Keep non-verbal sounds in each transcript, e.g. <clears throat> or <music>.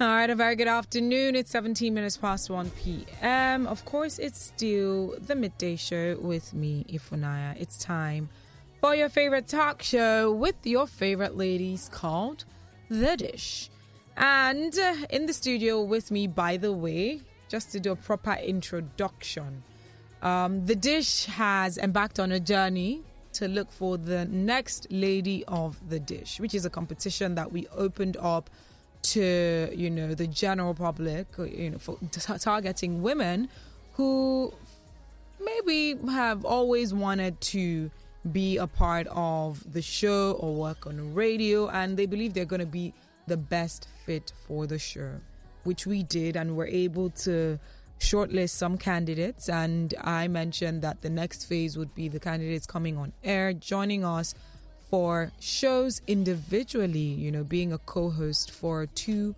All right, a very good afternoon. It's 17 minutes past 1 p.m. Of course, it's still the midday show with me, Ifunanya. It's time for your favorite talk show with your favorite ladies called The Dish. And uh, in the studio with me, by the way, just to do a proper introduction, um, The Dish has embarked on a journey to look for the next lady of the dish, which is a competition that we opened up to you know the general public you know for targeting women who maybe have always wanted to be a part of the show or work on radio and they believe they're going to be the best fit for the show which we did and were able to shortlist some candidates. And i mentioned that the next phase would be the candidates coming on air joining us for shows individually, you know, being a co-host for two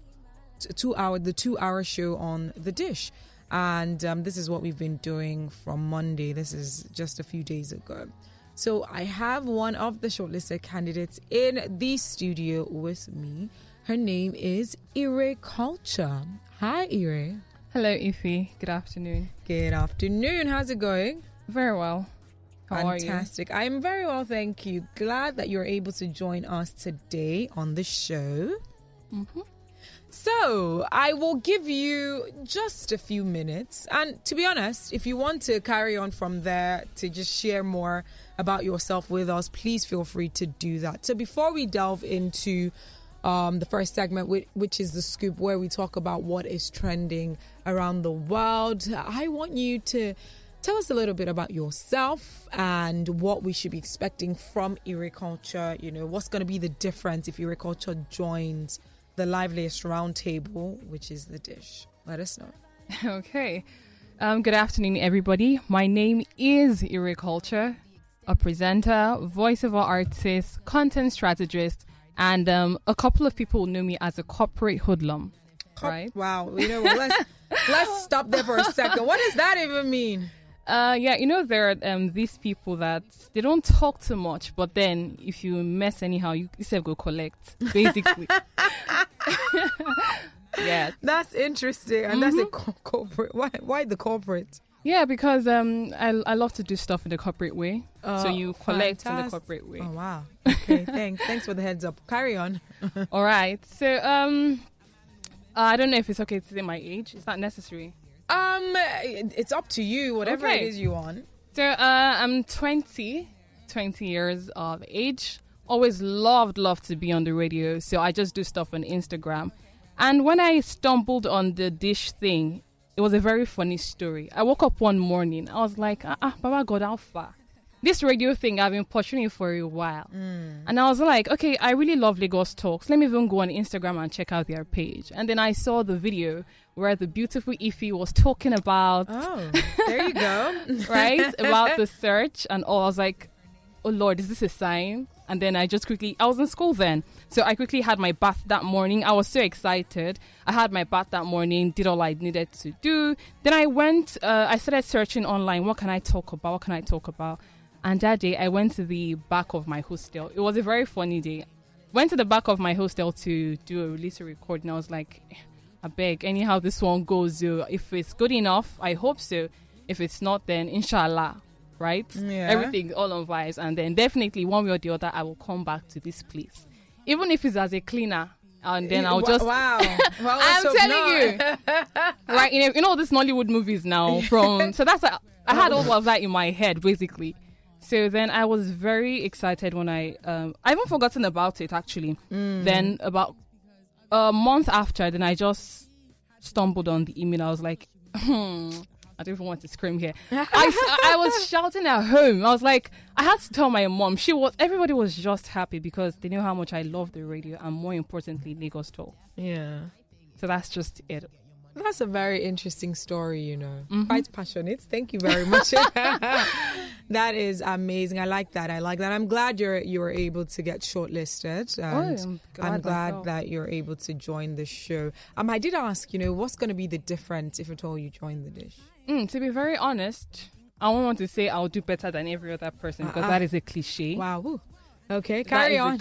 two hour the two hour show on the dish. And um, this is what we've been doing from Monday. This is just a few days ago. So I have one of the shortlisted candidates in the studio with me. Her name is Ire Culture. Hi, Ire. Hello, Ify. Good afternoon. Good afternoon. How's it going? Very well. How Fantastic. I am very well, thank you. Glad that you're able to join us today on the show. Mm-hmm. So, I will give you just a few minutes. And to be honest, if you want to carry on from there to just share more about yourself with us, please feel free to do that. So, before we delve into um, the first segment, which is the scoop, where we talk about what is trending around the world, I want you to Tell us a little bit about yourself and what we should be expecting from Culture. You know, what's going to be the difference if Culture joins the liveliest roundtable, which is the dish? Let us know. <laughs> Okay. Um, good afternoon, everybody. My name is Culture, a presenter, voiceover artist, content strategist, and um, a couple of people know me as a corporate hoodlum. Cop- right? Wow. You know, let's <laughs> let's stop there for a second. What does that even mean? Uh, yeah, you know there are um, these people that they don't talk too much, but then if you mess anyhow, you yourself go collect. Basically, <laughs> <laughs> yeah, that's interesting, and mm-hmm. that's a mm-hmm. co- corporate. Why? Why the corporate? Yeah, because um, I I love to do stuff in the corporate way. so you collect fantastic. in the corporate way. Oh wow! Okay, <laughs> thanks. Thanks for the heads up. Carry on. All right. So um, I don't know if it's okay to say my age. Is that necessary? Um, it's up to you. Whatever okay. it is you want. So, uh, I'm 20, 20 years of age. Always loved, loved to be on the radio. So I just do stuff on Instagram. And when I stumbled on the dish thing, it was a very funny story. I woke up one morning. I was like, ah, ah Baba God, how far? This radio thing I've been pursuing for a while. Mm. And I was like, okay, I really love Lagos Talks. Let me even go on Instagram and check out their page. And then I saw the video where the beautiful Ify was talking about. Oh, there you go. <laughs> right? About the <laughs> search and all. I was like, oh Lord, is this a sign? And then I just quickly, I was in school then. So I quickly had my bath that morning. I was so excited. I had my bath that morning, did all I needed to do. Then I went, uh, I started searching online. What can I talk about? What can I talk about? And that day, I went to the back of my hostel. It was a very funny day. Went to the back of my hostel to do a release record, and I was like, I beg, anyhow this one goes, if it's good enough, I hope so. If it's not, then inshallah, right? Yeah. Everything all on vibes, and then definitely one way or the other, I will come back to this place, even if it's as a cleaner. And then I'll just wow. <laughs> well, I'm telling you, right? You know, you know this Nollywood movies now. <laughs> From so that's a, I had all of that in my head basically. So then I was very excited when I um, I even forgotten about it actually. Mm. Then about a month after, then I just stumbled on the email. I was like, hmm, I don't even want to scream here. I, I was <laughs> shouting at home. I was like, I had to tell my mom. She was everybody was just happy because they knew how much I love the radio and more importantly Lagos Talk. Yeah. So that's just it. <laughs> That's a very interesting story, you know. Mm-hmm. Quite passionate. Thank you very much. <laughs> <laughs> that is amazing. I like that. I like that. I'm glad you're you were able to get shortlisted. And oh, I'm glad, I'm glad that you're able to join the show. Um, I did ask, you know, what's going to be the difference if at all you join the dish? Mm, to be very honest, I don't want to say I'll do better than every other person because uh, that is a cliche. Wow. Okay, carry that on.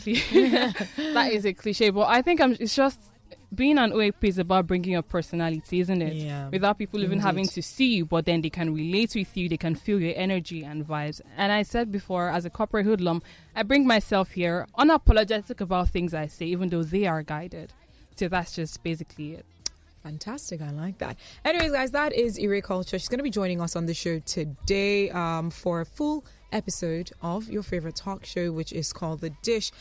that is a cliche, but I think I'm. It's just being an OAP is about bringing your personality, isn't it? Yeah. Without people even Indeed. having to see you, but then they can relate with you, they can feel your energy and vibes. And I said before, as a corporate hoodlum, I bring myself here unapologetic about things I say, even though they are guided. So that's just basically it. Fantastic. I like that. Anyways, guys, that is Ire Culture. She's going to be joining us on the show today um, for a full episode of your favorite talk show, which is called The Dish.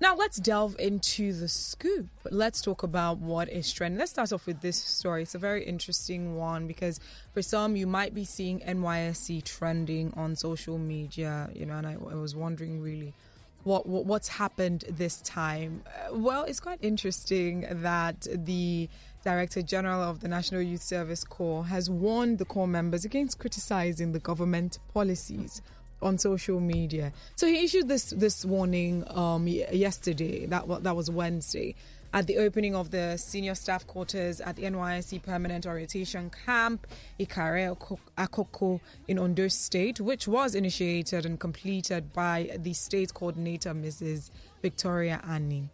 Now, let's delve into the scoop. Let's talk about what is trending. Let's start off with this story. It's a very interesting one because for some, you might be seeing NYSC trending on social media, you know, and I, I was wondering really what, what what's happened this time. Uh, well, it's quite interesting that the Director General of the National Youth Service Corps has warned the Corps members against criticizing the government policies on social media. So he issued this this warning um, yesterday. That that was Wednesday. At the opening of the senior staff quarters at the NYSC Permanent Orientation Camp, Ikare Oko- Akoko in Ondo State, which was initiated and completed by the state coordinator, Mrs. Victoria Annie.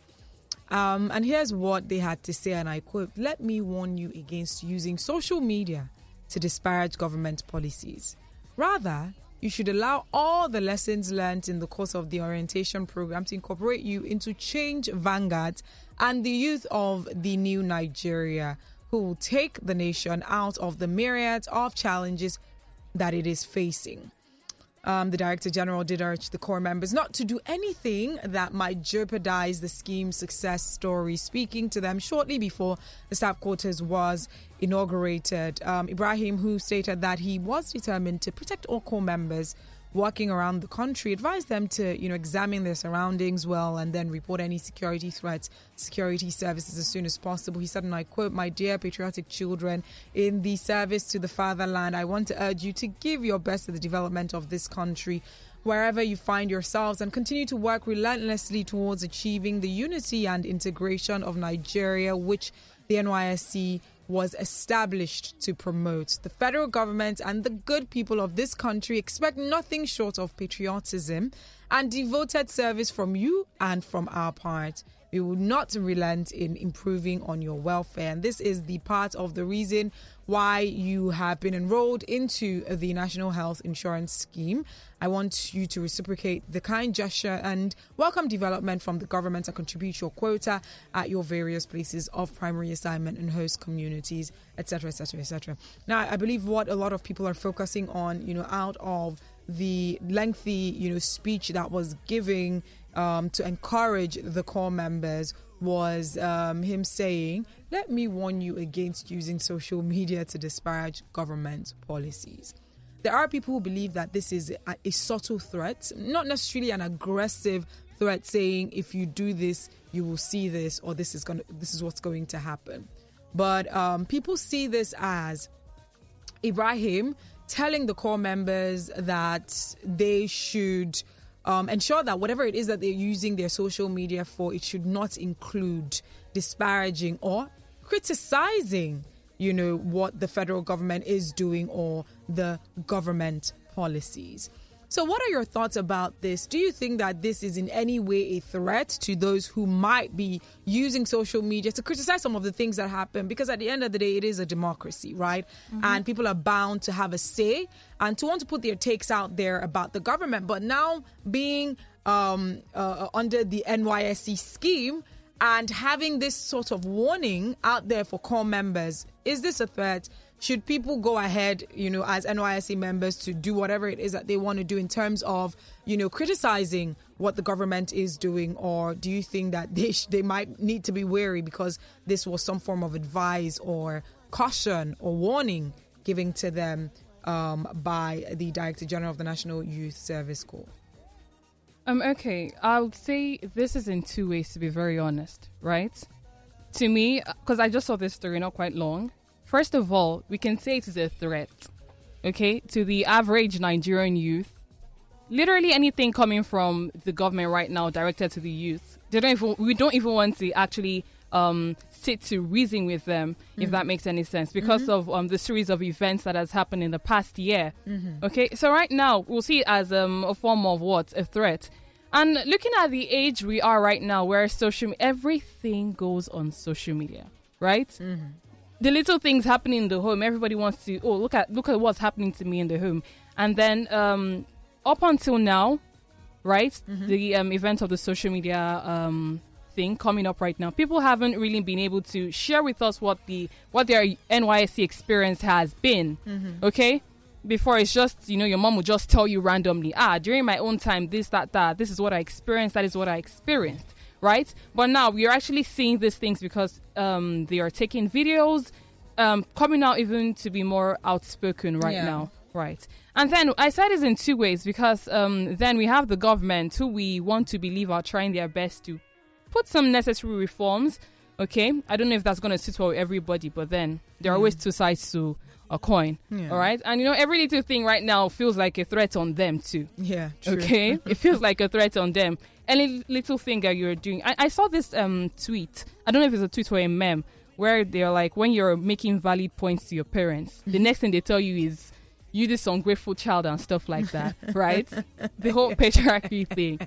Um, and here's what they had to say, and I quote Let me warn you against using social media to disparage government policies. Rather, you should allow all the lessons learned in the course of the orientation program to incorporate you into change Vanguard and the youth of the new Nigeria who will take the nation out of the myriad of challenges that it is facing. Um, the Director General did urge the corps members not to do anything that might jeopardize the scheme's success story. Speaking to them shortly before the staff quarters was inaugurated, um, Ibrahim, who stated that he was determined to protect all corps members working around the country, advise them to, you know, examine their surroundings well and then report any security threats, security services as soon as possible. He said, and I quote, "My dear patriotic children, in the service to the fatherland, I want to urge you to give your best to the development of this country." Wherever you find yourselves, and continue to work relentlessly towards achieving the unity and integration of Nigeria, which the NYSC was established to promote. The federal government and the good people of this country expect nothing short of patriotism and devoted service from you and from our part. We will not relent in improving on your welfare. And this is the part of the reason why you have been enrolled into the National Health Insurance Scheme. I want you to reciprocate the kind gesture and welcome development from the government and contribute your quota at your various places of primary assignment and host communities, etc., etc., etc. Now, I believe what a lot of people are focusing on, you know, out of the lengthy, you know, speech that was giving um, to encourage the corps members was um, him saying, Let me warn you against using social media to disparage government policies. There are people who believe that this is a, a subtle threat, not necessarily an aggressive threat saying, if you do this, you will see this, or this is to, this is what's going to happen. But um, people see this as Ibrahim telling the corps members that they should um, ensure that whatever it is that they're using their social media for, it should not include disparaging or criticizing, you know, what the federal government is doing or the government policies. So, what are your thoughts about this? Do you think that this is in any way a threat to those who might be using social media to criticize some of the things that happen? Because at the end of the day, it is a democracy, right? And people are bound to have a say and to want to put their takes out there about the government. But now being um, uh, under the NYSC scheme and having this sort of warning out there for corps members, is this a threat? Should people go ahead, you know, as NYSC members to do whatever it is that they want to do in terms of, you know, criticizing what the government is doing, or do you think that they sh- they might need to be wary because this was some form of advice or caution or warning given to them um, by the Director General of the National Youth Service Corps? Um, okay, I'll say this is in two ways to be very honest, right? To me, because I just saw this story not quite long. First of all, we can say it is a threat, okay, to the average Nigerian youth. Literally anything coming from the government right now directed to the youth, they don't even. We don't even want to actually um, sit to reason with them, if that makes any sense, because of um, the series of events that has happened in the past year. Okay, so right now we'll see it as um, a form of what a threat. And looking at the age we are right now, where social everything goes on social media. right? The little things happening in the home, everybody wants to. Oh, look at look at what's happening to me in the home, and then um, up until now, right? Mm-hmm. The um, event of the social media um, thing coming up right now, people haven't really been able to share with us what the what their NYSC experience has been. Mm-hmm. Okay, before it's just you know your mom will just tell you randomly, ah, during my own time, this that that, this is what I experienced, that is what I experienced, right? But now we are actually seeing these things because um, they are taking videos, um, coming out even to be more outspoken right Yeah. now. Right. And then I said this in two ways because um, then we have the government who we want to believe are trying their best to put some necessary reforms. Okay. I don't know if that's going to sit well with everybody, but then there are Mm. always two sides to a coin. Yeah. All right. And you know, every little thing right now feels like a threat on them too. Yeah. True. Okay. <laughs> it feels like a threat on them. Any little thing that you're doing. I, I saw this um, tweet. I don't know if it's a tweet or a meme where they're like, when you're making valid points to your parents, the next thing they tell you is, you this ungrateful child and stuff like that, <laughs> right? The whole patriarchy thing.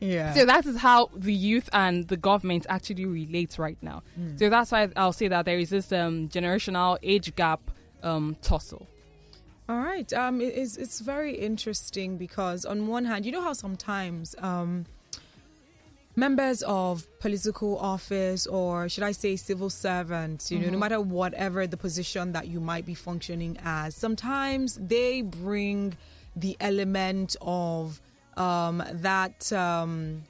Yeah. So that is how the youth and the government actually relate right now. Mm. So that's why I'll say that there is this um, generational age gap um, tussle. All right. Um, it- it's it's very interesting because on one hand, you know how sometimes um, members of political office or should I say civil servants, you know, no matter whatever the position that you might be functioning as, sometimes they bring the element of um, that. Um,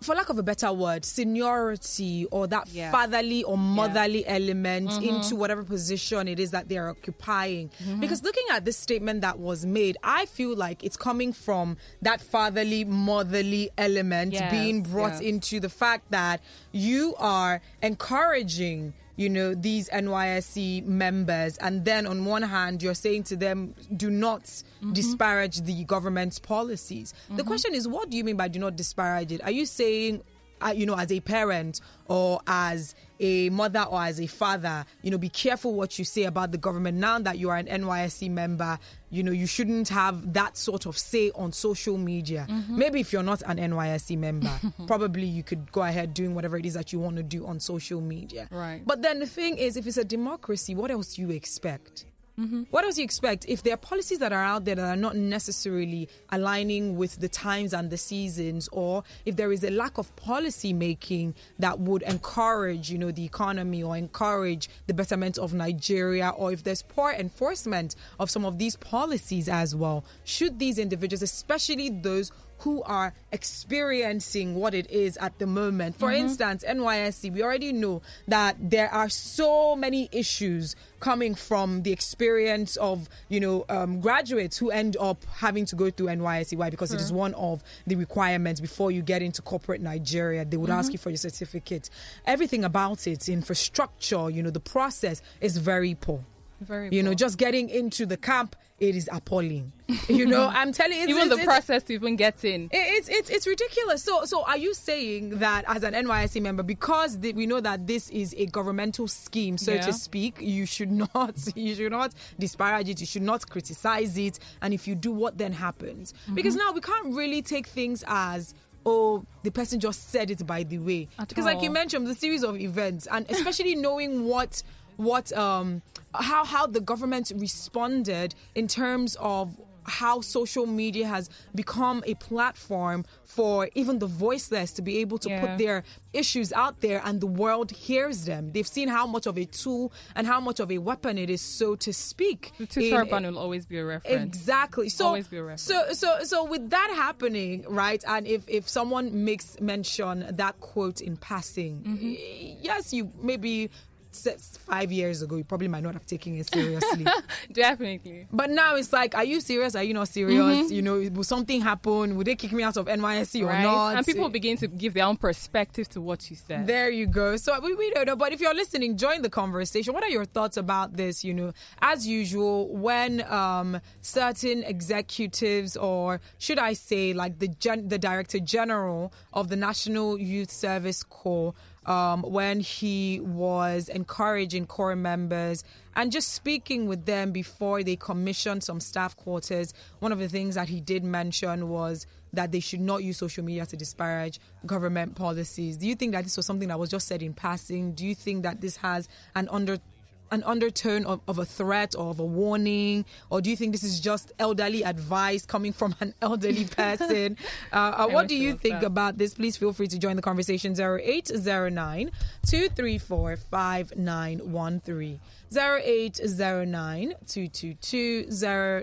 for lack of a better word, seniority or that Yeah. fatherly or motherly element Mm-hmm. into whatever position it is that they're occupying. Because looking at this statement that was made, I feel like it's coming from that fatherly, motherly element Yes, being brought yes. into the fact that you are encouraging you know these NYSC members. And then on one hand you're saying to them do not Mm-hmm. disparage the government's policies. The question is what do you mean by do not disparage it? Are you saying uh, you know as a parent or as a mother or as a father you know be careful what you say about the government now that you are an NYSC member you know you shouldn't have that sort of say on social media Mm-hmm. maybe if you're not an NYSC member <laughs> probably you could go ahead doing whatever it is that you want to do on social media Right. but then the thing is if it's a democracy what else do you expect Mm-hmm. what else do you expect if there are policies that are out there that are not necessarily aligning with the times and the seasons, or if there is a lack of policy making that would encourage, you know, the economy or encourage the betterment of Nigeria, or if there's poor enforcement of some of these policies as well? Should these individuals, especially those who are experiencing what it is at the moment. For mm-hmm. instance, NYSC, we already know that there are so many issues coming from the experience of, you know, um, graduates who end up having to go through NYSC. Why? Because it is hmm. one of the requirements before you get into corporate Nigeria. They would ask mm-hmm. you for your certificate. Everything about it, infrastructure, you know, the process is very poor. Very You know, just getting into the camp, it is appalling. You know, <laughs> I'm telling you, even it's, the it's- process to even get in. it- It's it's it's ridiculous. So so are you saying that as an NYSC member, because the, we know that this is a governmental scheme, so Yeah. to speak, you should not <laughs> you should not disparage it, you should not criticize it, and if you do, what then happens? Because Mm-hmm. now we can't really take things as oh the person just said it by the way At because like you mentioned the series of events and especially knowing what what um how how the government responded in terms of how social media has become a platform for even the voiceless to be able to Yeah. put their issues out there and the world hears them. They've seen how much of a tool and how much of a weapon it is, so to speak. The Twitter in- ban will always be a reference. Exactly. So, Always be a reference. so, so, so, with that happening, right? And if if someone makes mention that quote in passing, Mm-hmm. yes, you maybe five years ago you probably might not have taken it seriously. <laughs> Definitely. but now it's like, are you serious? Are you not serious? You know, will something happen? Will they kick me out of NYSC or Mm-hmm. Not? And people begin to give their own perspective to what you said. There you go. So we, we don't know, but if you're listening, join the conversation. What are your thoughts about this? You know, as usual, when um, certain executives, or should I say, like the gen- the director general of the National Youth Service Corps, um, when he was encouraging corps members and just speaking with them before they commissioned some staff quarters, one of the things that he did mention was that they should not use social media to disparage government policies. Do you think that this was something that was just said in passing? Do you think that this has an under an undertone of, of, a threat or of a warning, or do you think this is just elderly advice coming from an <laughs> elderly person? uh, uh, what do you think that. about this? Please feel free to join the conversation 0809 234 5913. 0809 222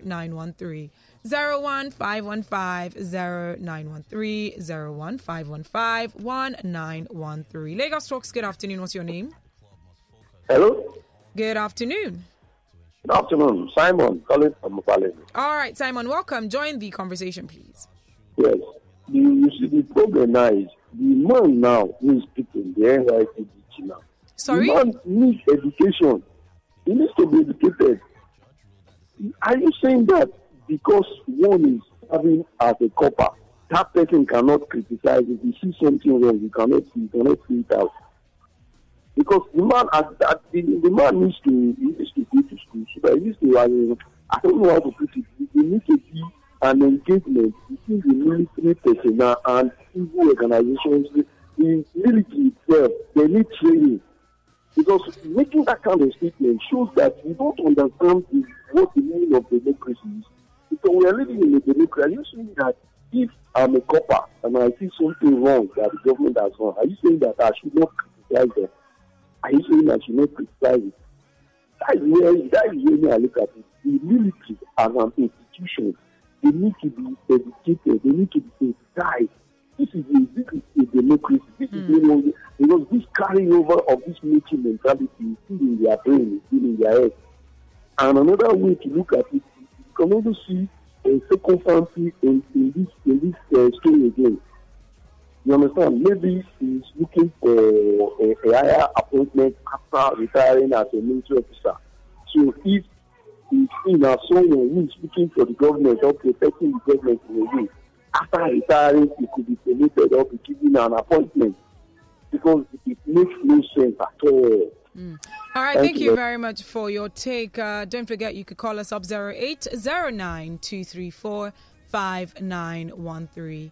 0913. 01515 0913 01515 1913. Lagos Talks, good afternoon. What's your name? Hello. Good afternoon. Good afternoon. Simon calling from Mupale. All right, Simon, welcome. Join the conversation, please. Yes. The, you see, the problem now is the man now who is speaking, the NYPD now. Sorry? The man needs education. He needs to be educated. Are you saying that because one is having as a corper, that person cannot criticize if he sees something wrong, he cannot he cannot see it out because the man has that the, the man needs to needs to go to school. So that he needs to I I don't know how to put it. He needs to be an engagement between the military personnel and civil organizations the, military itself. They need training. Because making that kind of statement shows that you don't understand the, what the meaning of democracy is. Because we are living in a democracy. Are you saying that if I'm a corper and I see something wrong that the government has done are you saying that I should not criticize them are you saying I should not criticize it? That is where that is where I look at it. The military as an institution, they need to be educated, they need to be sensitized. This is a, this is a democracy. This mm. is you know, because this carryover of this military mentality is still in their brain, is still in their head. And another way to look at it, you can also see a circumstance in, in this in this uh, story again. You understand? Maybe he's looking for a, a higher appointment after retiring as a military officer. So if he's seen as someone who is looking for the government or protecting the government in a way, after retiring, he could be promoted or be given an appointment because it makes no sense at all. Mm. All right, thank, thank you, you very much for your take. Uh, don't forget, you could call us up 0809 234 5913.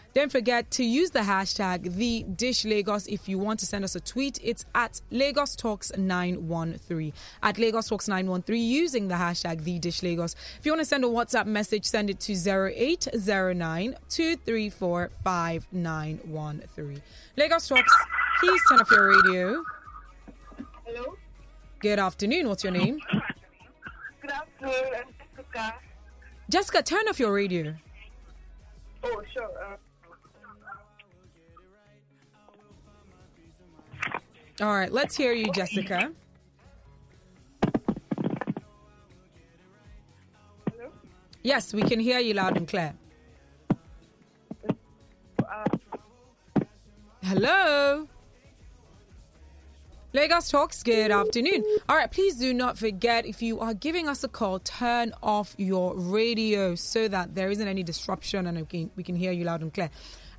Don't forget to use the hashtag the dish Lagos if you want to send us a tweet. It's at Lagos Talks 913 at Lagos Talks 913 using the hashtag the dish Lagos. If you want to send a WhatsApp message, send it to 0809 234 5913. Lagos Talks, please turn off your radio. Hello. Good afternoon. What's your name? Good afternoon, I'm Jessica. Jessica, turn off your radio. Oh, sure. Uh, All right, let's hear you, Jessica. hello. Yes, we can hear you loud and clear. Hello. Lagos Talks, good afternoon. All right, please do not forget if you are giving us a call, turn off your radio so that there isn't any disruption and we can hear you loud and clear.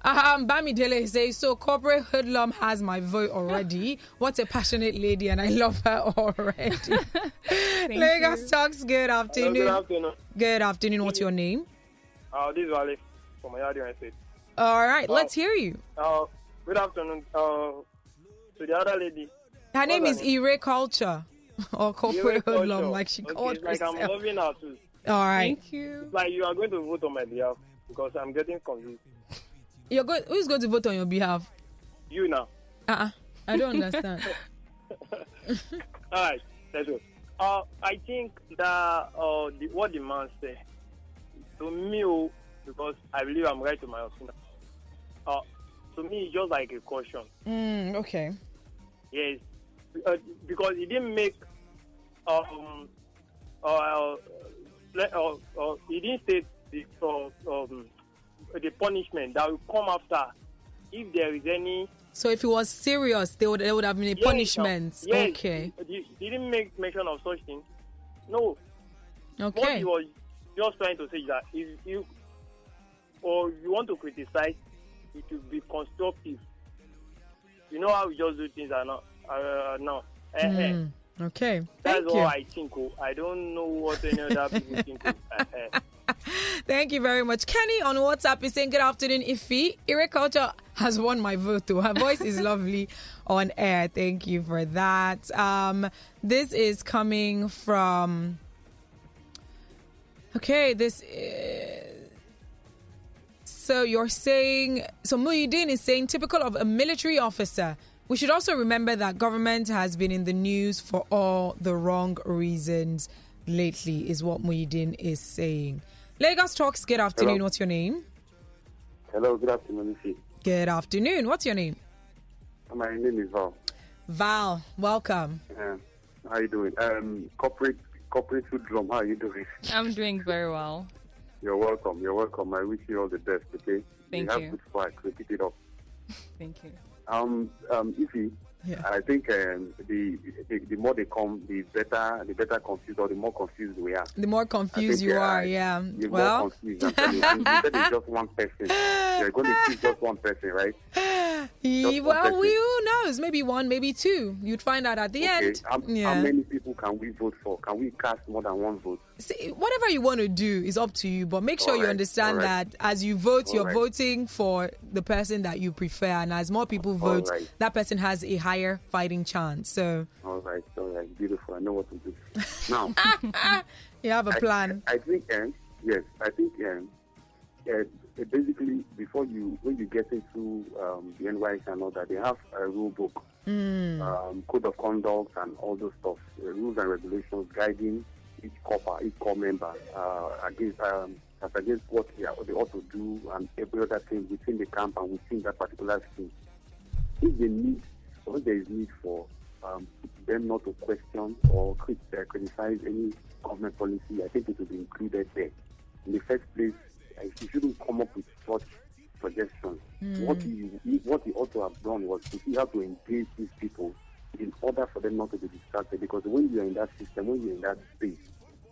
Um, Bamidele says, so corporate hoodlum has my vote already. <laughs> What a passionate lady, and I love her already. <laughs> Lagos you. Talks, good afternoon. Hello, good afternoon. Good afternoon. What's your name? Uh, this is Wale from Ayadi State. All right, Oh. let's hear you. Uh, good afternoon. Uh, to the other lady. Her name is her name? Ire Culture <laughs> or corporate Yuri hoodlum, Culture. like she okay, called it's like I'm herself. loving her too. All right. Thank you. Like you are going to vote on my behalf because I'm getting confused. You're going. Who's going to vote on your behalf? You now. Uh-uh. I don't understand. <laughs> All right, let's go. Uh, I think that uh, the, what the man said to me, oh, because I believe I'm right to my opinion. Uh, to me, it's just like a caution. mm, okay. Yes, uh, because he didn't make um uh, let- uh, uh he didn't say the uh, um the punishment that will come after if there is any So if it was serious, they would there would have been a Yes, punishment. yes, Okay. He, he didn't make mention of such thing. No, Okay. what he was just trying to say is that if you or you want to criticize it will be constructive. You know how we just do things are not uh, now. Mm, okay. That's Thank all you. I think. Oh. I don't know what any other <laughs> people think. Thank you very much. Kenny on WhatsApp is saying, Good afternoon, Ify. Ire Culture has won my vote, too. Her voice is <laughs> lovely on air. Thank you for that. Um, this is coming from. Okay, this is. So you're saying. So Muhyiddin is saying, typical of a military officer. We should also remember that government has been in the news for all the wrong reasons lately, is what Muhyiddin is saying. Lagos Talks, good afternoon. Hello. What's your name? Hello, good afternoon, Lucy. Good afternoon. What's your name? My name is Val. Val, welcome. Uh, how you doing? Um, corporate corporate food drum. How you doing? <laughs> I'm doing very well. You're welcome. You're welcome. I wish you all the best. Okay. Thank you. have good swag. So keep it up. <laughs> Thank you. Um, um, Ify, Yeah. I think um, the, the the more they come, the better the better confused or the more confused we are. The more confused you uh, are, yeah. You're Well, more confused. I'm you. And you said it's just one person. You're going to choose just one person, right? <laughs> Just well, we, who knows? Maybe one, maybe two. You'd find out at the okay. end. How, yeah. how many people can we vote for? Can we cast more than one vote? See, whatever you want to do is up to you, but make sure you understand alright. that as you vote, you're Alright. voting for the person that you prefer, and as more people vote, that person has a higher fighting chance. So All right, all right, beautiful. I know what to do. <laughs> Now, you have a I- plan. I, think, um, yes, I think um, uh, basically before you, when you get into um, the NYC and all that, they have a rule book, um, code of conduct, and all those stuff, uh, rules and regulations guiding each corper, each corps member uh, against um, as against what they, are, they ought to do and every other thing within the camp and within that particular scheme. if they need if there is need for um, them not to question or uh, criticize any government policy, I think it should be included there. In the first place, you shouldn't come up with such suggestions. What you what you ought to have done was to see how to engage these people in order for them not to be distracted. Because when you are in that system, when you're in that space,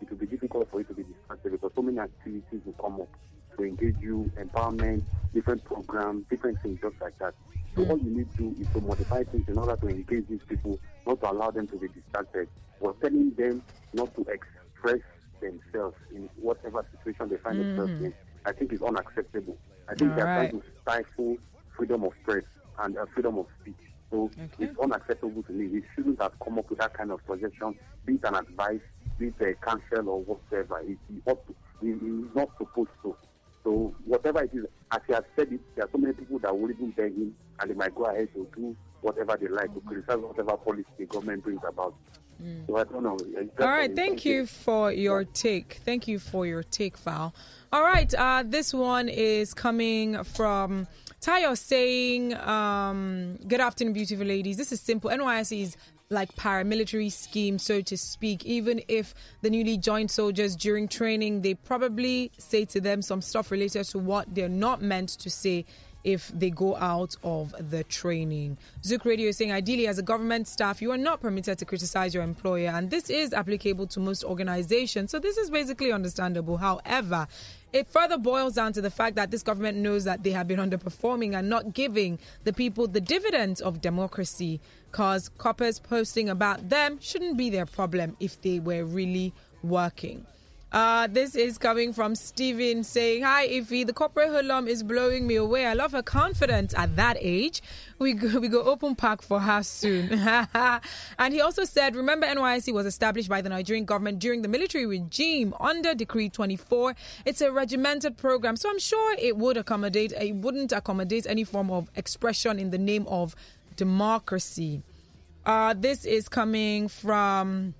it will be difficult for you to be distracted because so many activities will come up to engage you, empowerment, different programs, different things just like that. So all you need to do is to modify things in order to engage these people, not to allow them to be distracted, or telling them not to express themselves in whatever situation they find themselves in. I think is unacceptable. I think they're Alright. trying to stifle freedom of press and uh, freedom of speech. So Okay. it's unacceptable to me. We shouldn't have come up with that kind of suggestion, be it an advice, be it a counsel or whatever. It, it ought to, it- it's not supposed to. So whatever it is, as he has said it, there are so many people that will even beg him and they might go ahead to do whatever they like to criticize whatever policy the government brings about. So I don't know. All right, thank you for your take. Thank you for your take, Val. All right, uh, this one is coming from Tayo saying, um, Good afternoon, beautiful ladies. This is simple. NYSC is like paramilitary scheme, so to speak. Even if the newly joined soldiers during training, they probably say to them some stuff related to what they're not meant to say if they go out of the training. Zook Radio is saying, ideally, as a government staff, you are not permitted to criticize your employer, and this is applicable to most organizations. So this is basically understandable. However, it further boils down to the fact that this government knows that they have been underperforming and not giving the people the dividends of democracy. Because corpers posting about them shouldn't be their problem if they were really working. Uh, this is coming from Steven saying, Hi, Ify. The corporate hoodlum is blowing me away. I love her confidence at that age. We go, we go open park for her soon. <laughs> and he also said, Remember, NYC was established by the Nigerian government during the military regime under Decree 24. It's a regimented program, so I'm sure it would accommodate, it wouldn't accommodate any form of expression in the name of democracy. Uh, this is coming from.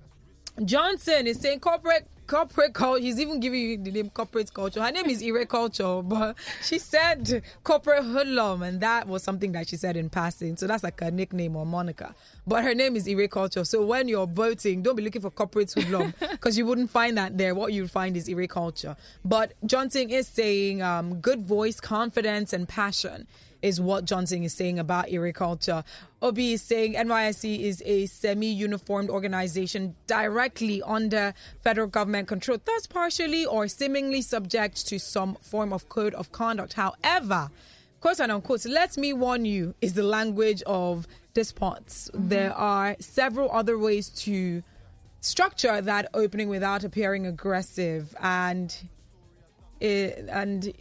Johnson is saying corporate corporate culture. He's even giving you the name corporate culture. Her name is Ire Culture, but she said corporate hoodlum, and that was something that she said in passing. So that's like a nickname or moniker. But her name is Ire Culture. So when you're voting, don't be looking for corporate hoodlum <laughs> because you wouldn't find that there. What you'd find is Ire Culture. But Johnson is saying um, good voice, confidence, and passion is what Johnson is saying about Ire Culture. Obi is saying NYSC is a semi-uniformed organization directly under federal government control, thus partially or seemingly subject to some form of code of conduct. However, quote and unquote, let me warn you, is the language of despots. Mm-hmm. There are several other ways to structure that opening without appearing aggressive. And it, and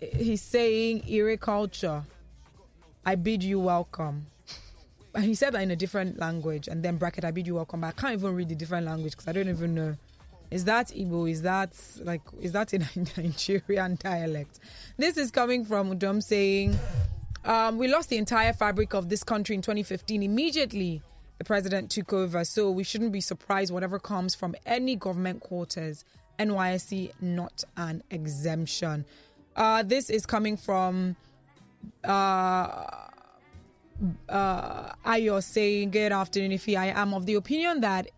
he's saying, Ire Culture, I bid you welcome. He said that in a different language, and then bracket, I bid you welcome. But I can't even read the different language because I don't even know. Is that Igbo? Is that like is that a <laughs> Nigerian dialect? This is coming from Udom saying, um, "We lost the entire fabric of this country in 2015. Immediately, the president took over, so we shouldn't be surprised whatever comes from any government quarters. NYSC not an exemption. Uh, this is coming from." Uh, uh, Ayo saying, Good afternoon, Ify. I am of the opinion that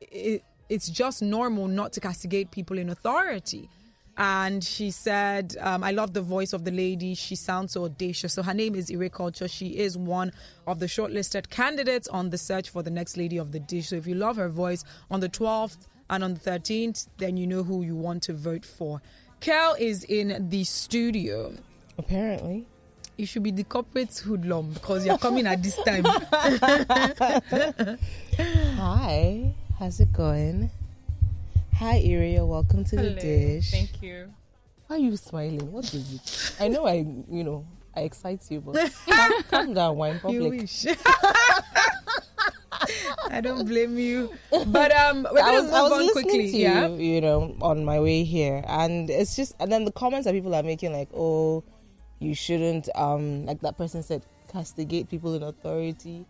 it, it's just normal not to castigate people in authority. And she said, um, I love the voice of the lady. She sounds so audacious. So her name is Ire Culture. She is one of the shortlisted candidates on the search for the next lady of the dish. So if you love her voice on the 12th and on the 13th, then you know who you want to vote for. Kel is in the studio. Apparently. You should be the corporate hoodlum because you're coming at this time. <laughs> Hi, how's it going? Hi, Iria. Welcome to the dish. Thank you. Why are you smiling? What is it? I know I, you know, I excite you, but <laughs> calm, calm down, wine You public. wish. <laughs> I don't blame you. But um, we're I gonna was, move I was on listening quickly. to yeah. you, you know, on my way here, and it's just, and then the comments that people are making, like, oh, you shouldn't, um, like that person said, castigate people in authority.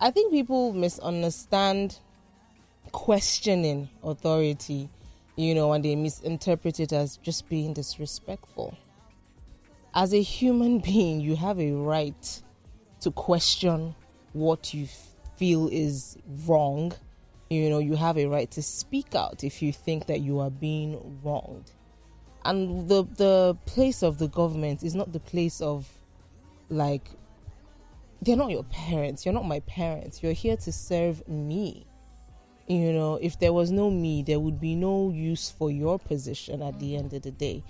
I think people misunderstand questioning authority, you know, and they misinterpret it as just being disrespectful. As a human <laughs> being, you have a right to question what you feel is wrong. You know, you have a right to speak out if you think that you are being wronged. And the the place of the government is not the place of like they're not your parents. You're not my parents. You're here to serve me. You know, if there was no me, there would be no use for your position at the end of the day.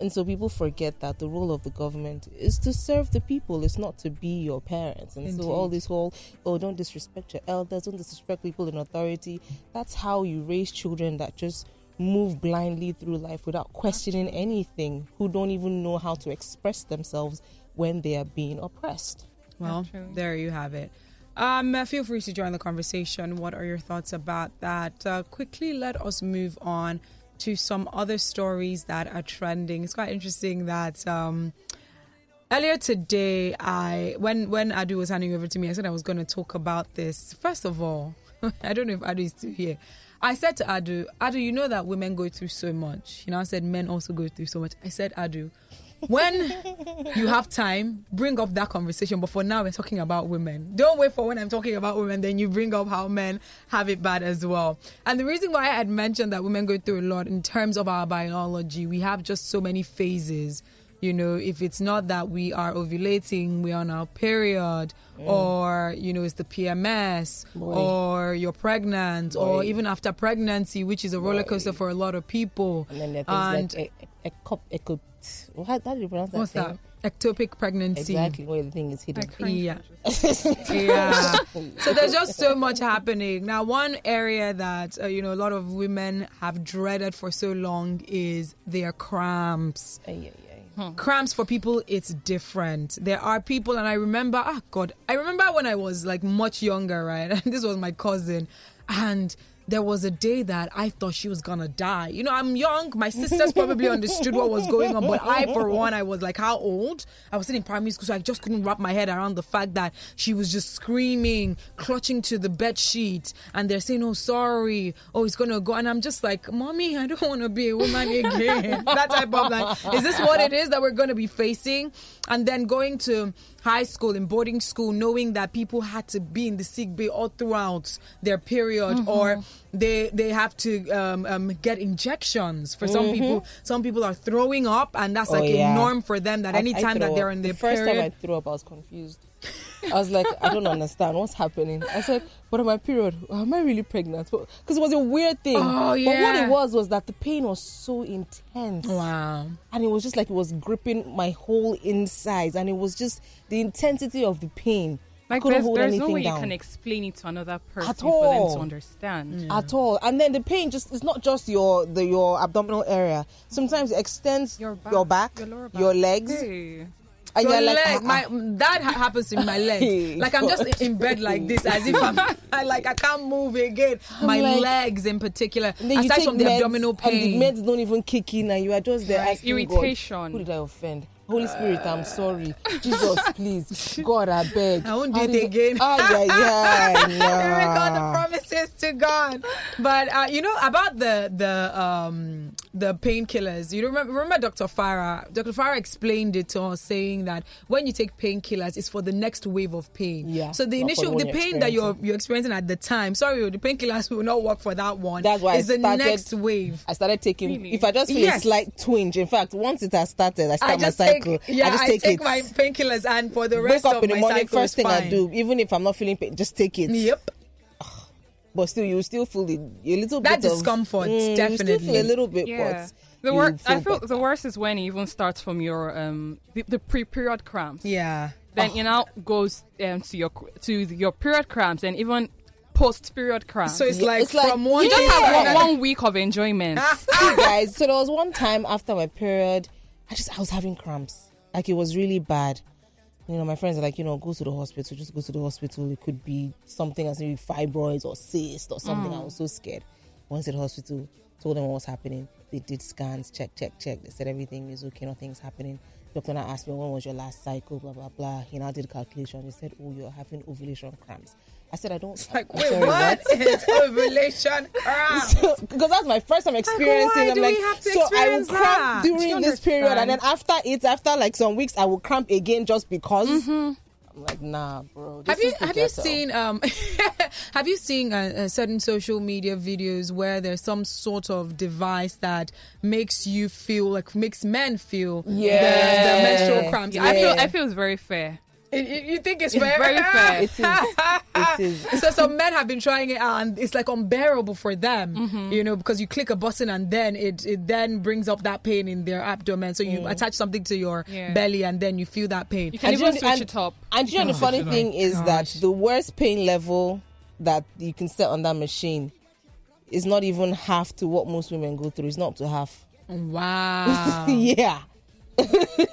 And so people forget that the role of the government is to serve the people, it's not to be your parents. And so all this whole, oh, don't disrespect your elders, don't disrespect people in authority, that's how you raise children that just move blindly through life without questioning anything, who don't even know how to express themselves when they are being oppressed. Well, there you have it. Um, uh, feel free to join the conversation. What are your thoughts about that? Uh, quickly, let us move on to some other stories that are trending. It's quite interesting that um, earlier today, I when when Adu was handing over to me, I said I was going to talk about this. First of all, <laughs> I don't know if Adu is still here. I said to Adu, Adu, you know that women go through so much. You know, I said men also go through so much. I said, Adu, when you have time, bring up that conversation. But for now, we're talking about women. Don't wait for when I'm talking about women, then you bring up how men have it bad as well. And the reason why I had mentioned that women go through a lot in terms of our biology, we have just so many phases. You know, if it's not that we are ovulating, we're on our period, or, you know, it's the PMS, Boy. or you're pregnant, or even after pregnancy, which is a roller coaster Boy. for a lot of people. And then there And- are things like e- ecop, ecop, how, how do you pronounce that What's thing? that? Ectopic pregnancy. Exactly, where the thing is hidden. Yeah. when you just- yeah. So there's just so much happening. Now, one area that, uh, you know, a lot of women have dreaded for so long is their cramps. Ay, ay, ay. Cramps for people, it's different. There are people, and I remember, ah, God, I remember when I was like much younger, right? And <laughs> this was my cousin. And there was a day that I thought she was gonna die. You know, I'm young. My sisters probably understood what was going on, but I, for one, I was like, how old? I was sitting in primary school, so I just couldn't wrap my head around the fact that she was just screaming, clutching to the bed sheet, and they're saying, "Oh, sorry, oh, it's gonna go," and I'm just like, "Mommy, I don't want to be a woman again." <laughs> that type of like, is this what it is that we're gonna be facing? And then going to high school in boarding school, knowing that people had to be in the sick bay all throughout their period, or they they have to um, um, get injections. For some people, some people are throwing up, and that's Oh, like yeah. a norm for them. That anytime that they're up. in their the first period, time I threw up, I was confused. I was like, I don't understand what's happening. I said, but on my period, am I really pregnant? Because it was a weird thing. Oh, But what it was was that the pain was so intense. Wow. And it was just like it was gripping my whole insides. And it was just the intensity of the pain. Like couldn't there's, there's no way down. you can explain it to another person At for them to understand. Mm. at all. And then the pain just it's not just your the your abdominal area. Sometimes it extends Your your back, back, your lower your legs, Hey. And Your you're like, leg, ah, my ah. that ha- happens in my legs. <laughs> Like I'm just in bed like this, as if I'm <laughs> I, like I can't move again. My like- legs, in particular, aside from the meds, abdominal pain. and the meds don't even kick in, and you are just there Right. asking Irritation. God, who did I offend? Holy Spirit, I'm sorry. <laughs> Jesus, please, God, I beg. I won't do it again. Ah, yeah, yeah, we go, the promises to God. But uh, you know about the the um the painkillers. You remember remember Dr. Farah? Dr. Farah explained it to us, saying that when you take painkillers, it's for the next wave of pain. Yeah, So the not the initial the pain that you're experiencing. you're experiencing at the time. Sorry, the painkillers <laughs> will not work for that one. That's why I it's the started- next wave. I started taking. Really? If I just feel Yes. a slight twinge, in fact, once it has started, I start I my cycle. take yeah, I just take, it. my painkillers, and for the Wake rest up of in the my morning. cycle First is thing I do, even if I'm not feeling pain, just take it. Yep. But still, you still feel the, a little That bit of- discomfort, Mm, You still definitely. feel a little bit, Yeah. but The you wor- I feel better. the worst is when it even starts from your um the, the pre-period cramps. Yeah. Then it now goes um, to your to your period cramps and even post-period cramps. So it's like it's like- from one you you just day Yeah. to have one, one week of enjoyment. <laughs> See, guys, so there was one time after my period, I just I was having cramps. Like it was really bad. You know, my friends are like, you know, go to the hospital. Just go to the hospital. It could be something as maybe fibroids or cyst or something. I was so scared. Went to the hospital, told them what was happening. They did scans, check, check, check. They said everything is okay, nothing's happening. Doctor now asked me when was your last cycle, blah blah blah. He now did calculation. He said, oh, you're having ovulation cramps. I said, I don't. Like, I'm wait, sorry, what? <laughs> It's ovulation <laughs> cramp. because that's my first time experiencing. why I'm do like, we have to so I will cramp that? During this period, and then after it, after like some weeks, I will cramp again just because. I'm like, nah, bro. This Have you is the have you seen um <laughs> have you seen uh, uh, certain social media videos where there's some sort of device that makes you feel like makes men feel the, the menstrual cramps? Yeah. I feel I feel it's very fair. You, you think it's, It's very fair. It is. <laughs> It is. so some men have been trying it out and it's like unbearable for them Mm-hmm. you know because you click a button and then it it then brings up that pain in their abdomen so Mm. you attach something to your Yeah. belly and then you feel that pain You can And even you- switch and- it up. And you know, the Oh, funny thing is that the worst pain level that you can set on that machine is not even half to what most women go through. It's not up to half. wow <laughs> yeah.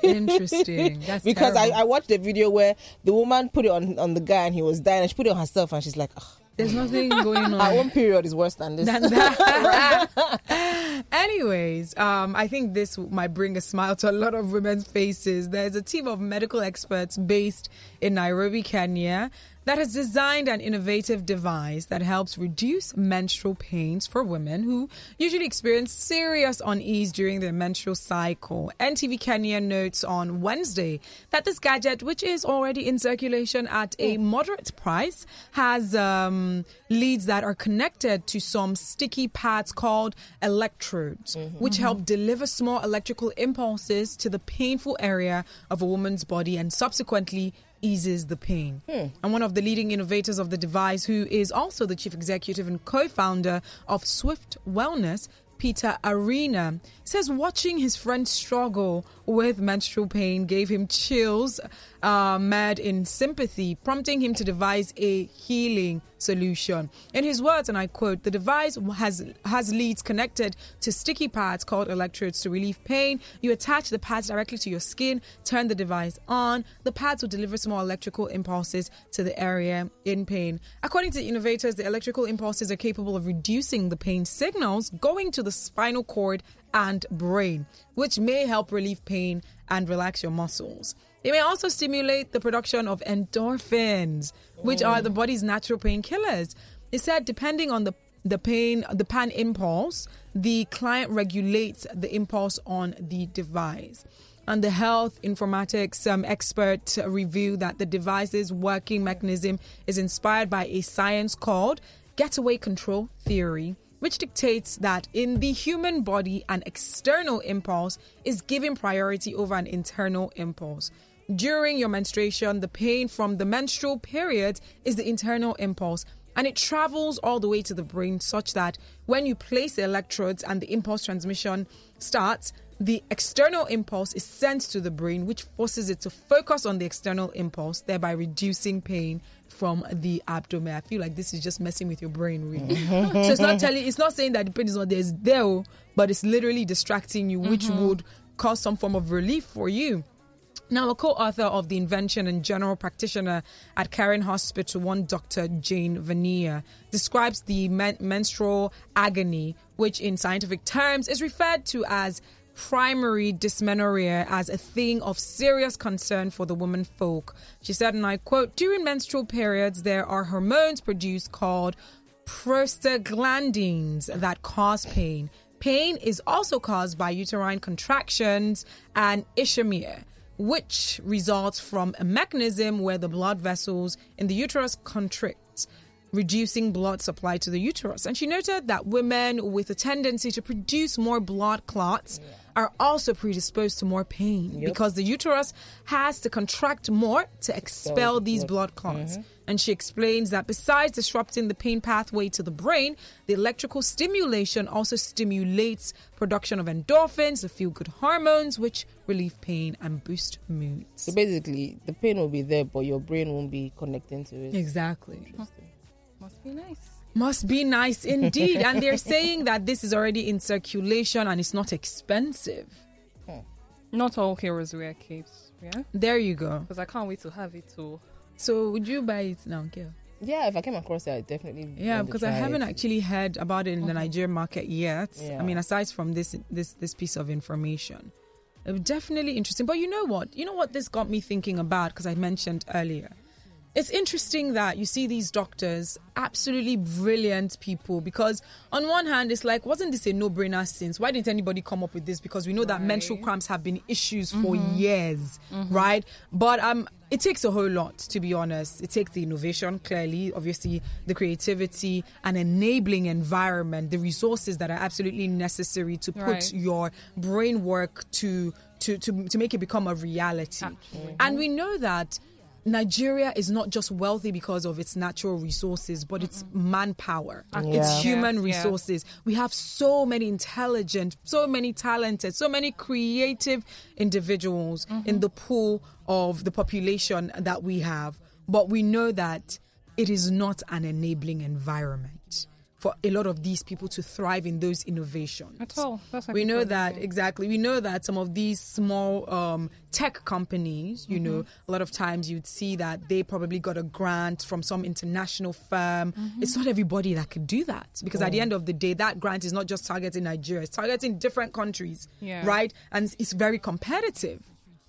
Interesting that's <laughs> Because I, terrible. I watched a video where the woman put it on, on the guy and he was dying and she put it on herself and she's like, "Ugh, there's nothing <laughs> going on her own period is worse than this. than. <laughs> Anyways, um, I think this might bring a smile to a lot of women's faces. There's a team of medical experts based in Nairobi, Kenya, that has designed an innovative device that helps reduce menstrual pains for women who usually experience serious unease during their menstrual cycle. NTV Kenya notes on Wednesday that this gadget, which is already in circulation at a hmm. moderate price, has um, leads that are connected to some sticky pads called electrodes, mm-hmm. which help mm-hmm. deliver small electrical impulses to the painful area of a woman's body and subsequently eases the pain. Hmm. And one of the leading innovators of the device, who is also the chief executive and co founder of Swift Wellness, Peter Arena, says watching his friend struggle with menstrual pain gave him chills, uh, mad in sympathy, prompting him to devise a healing solution. In his words, and I quote, the device has has leads connected to sticky pads called electrodes to relieve pain. You attach the pads directly to your skin, turn the device on. The pads will deliver small electrical impulses to the area in pain. According to innovators, the electrical impulses are capable of reducing the pain signals going to the spinal cord and brain, which may help relieve pain and relax your muscles. It may also stimulate the production of endorphins, which are the body's natural painkillers. It said depending on the the pain, the pan impulse, the client regulates the impulse on the device. And the health informatics um, expert revealed that the device's working mechanism is inspired by a science called gateway control theory, which dictates that in the human body, an external impulse is given priority over an internal impulse. during your menstruation, the pain from the menstrual period is the internal impulse. And it travels all the way to the brain, such that when you place the electrodes and the impulse transmission starts, the external impulse is sent to the brain, which forces it to focus on the external impulse, thereby reducing pain from the abdomen. I feel like this is just messing with your brain, really. Mm-hmm. <laughs> so it's not telling, it's not saying that the pain is not there, it's there, but it's literally distracting you, which mm-hmm. would cause some form of relief for you. Now, a co author of the invention and general practitioner at Karen Hospital, one Dr. Jane Vanier, describes the men- menstrual agony, which in scientific terms is referred to as primary dysmenorrhea, as a thing of serious concern for the woman folk. She said, and I quote, during menstrual periods, there are hormones produced called prostaglandins that cause pain. Pain is also caused by uterine contractions and ischemia, which results from a mechanism where the blood vessels in the uterus constrict, reducing blood supply to the uterus. And she noted that women with a tendency to produce more blood clots are also predisposed to more pain because the uterus has to contract more to expel these blood clots. Mm-hmm. And she explains that besides disrupting the pain pathway to the brain, the electrical stimulation also stimulates production of endorphins, the feel good hormones, which relieve pain and boost moods. So basically, the pain will be there, but your brain won't be connecting to it. Exactly. Must be nice. Must be nice indeed. and they're saying that this is already in circulation and it's not expensive. Hmm. Not all heroes wear capes. Yeah, There you go. because I can't wait to have it too. So would you buy it now, Gail? Yeah, if I came across it, I definitely. Yeah, because I haven't it. actually heard about it in the mm-hmm. Nigerian market yet. Yeah. I mean, aside from this this this piece of information, definitely interesting. But you know what? You know what this got me thinking about because I mentioned earlier. It's interesting that you see these doctors, absolutely brilliant people, because on one hand, it's like, wasn't this a no brainer since? Why didn't anybody come up with this? Because we know that menstrual cramps have been issues for years, right? But um, it takes a whole lot, to be honest. It takes the innovation, clearly, obviously, the creativity, an enabling environment, the resources that are absolutely necessary to put Right. your brain work to, to, to, to make it become a reality. And we know that Nigeria is not just wealthy because of its natural resources, but its mm-hmm. manpower, Yeah. its human yeah. resources. We have so many intelligent, so many talented, so many creative individuals mm-hmm. in the pool of the population that we have. But we know that it is not an enabling environment for a lot of these people to thrive in those innovations. At all. That's We know that exactly. We know that some of these small um, tech companies, you know, a lot of times you'd see that they probably got a grant from some international firm. It's not everybody that could do that because at the end of the day, that grant is not just targeting Nigeria; it's targeting different countries, Yeah. right? And it's very competitive.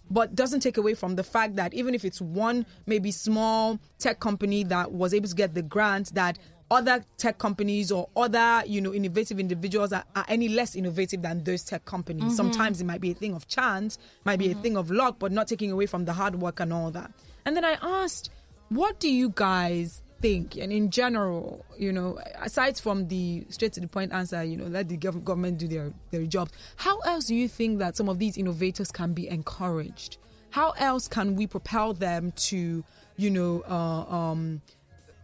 But doesn't take away from the fact that even if it's one maybe small tech company that was able to get the grant, that other tech companies or other you know innovative individuals are, are any less innovative than those tech companies. Sometimes it might be a thing of chance, might be a thing of luck, but not taking away from the hard work and all that. And then I asked, what do you guys think? And in general, you know, aside from the straight to the point answer, you know, let the gov- government do their, their jobs, how else do you think that some of these innovators can be encouraged? How else can we propel them to, you know, uh, um,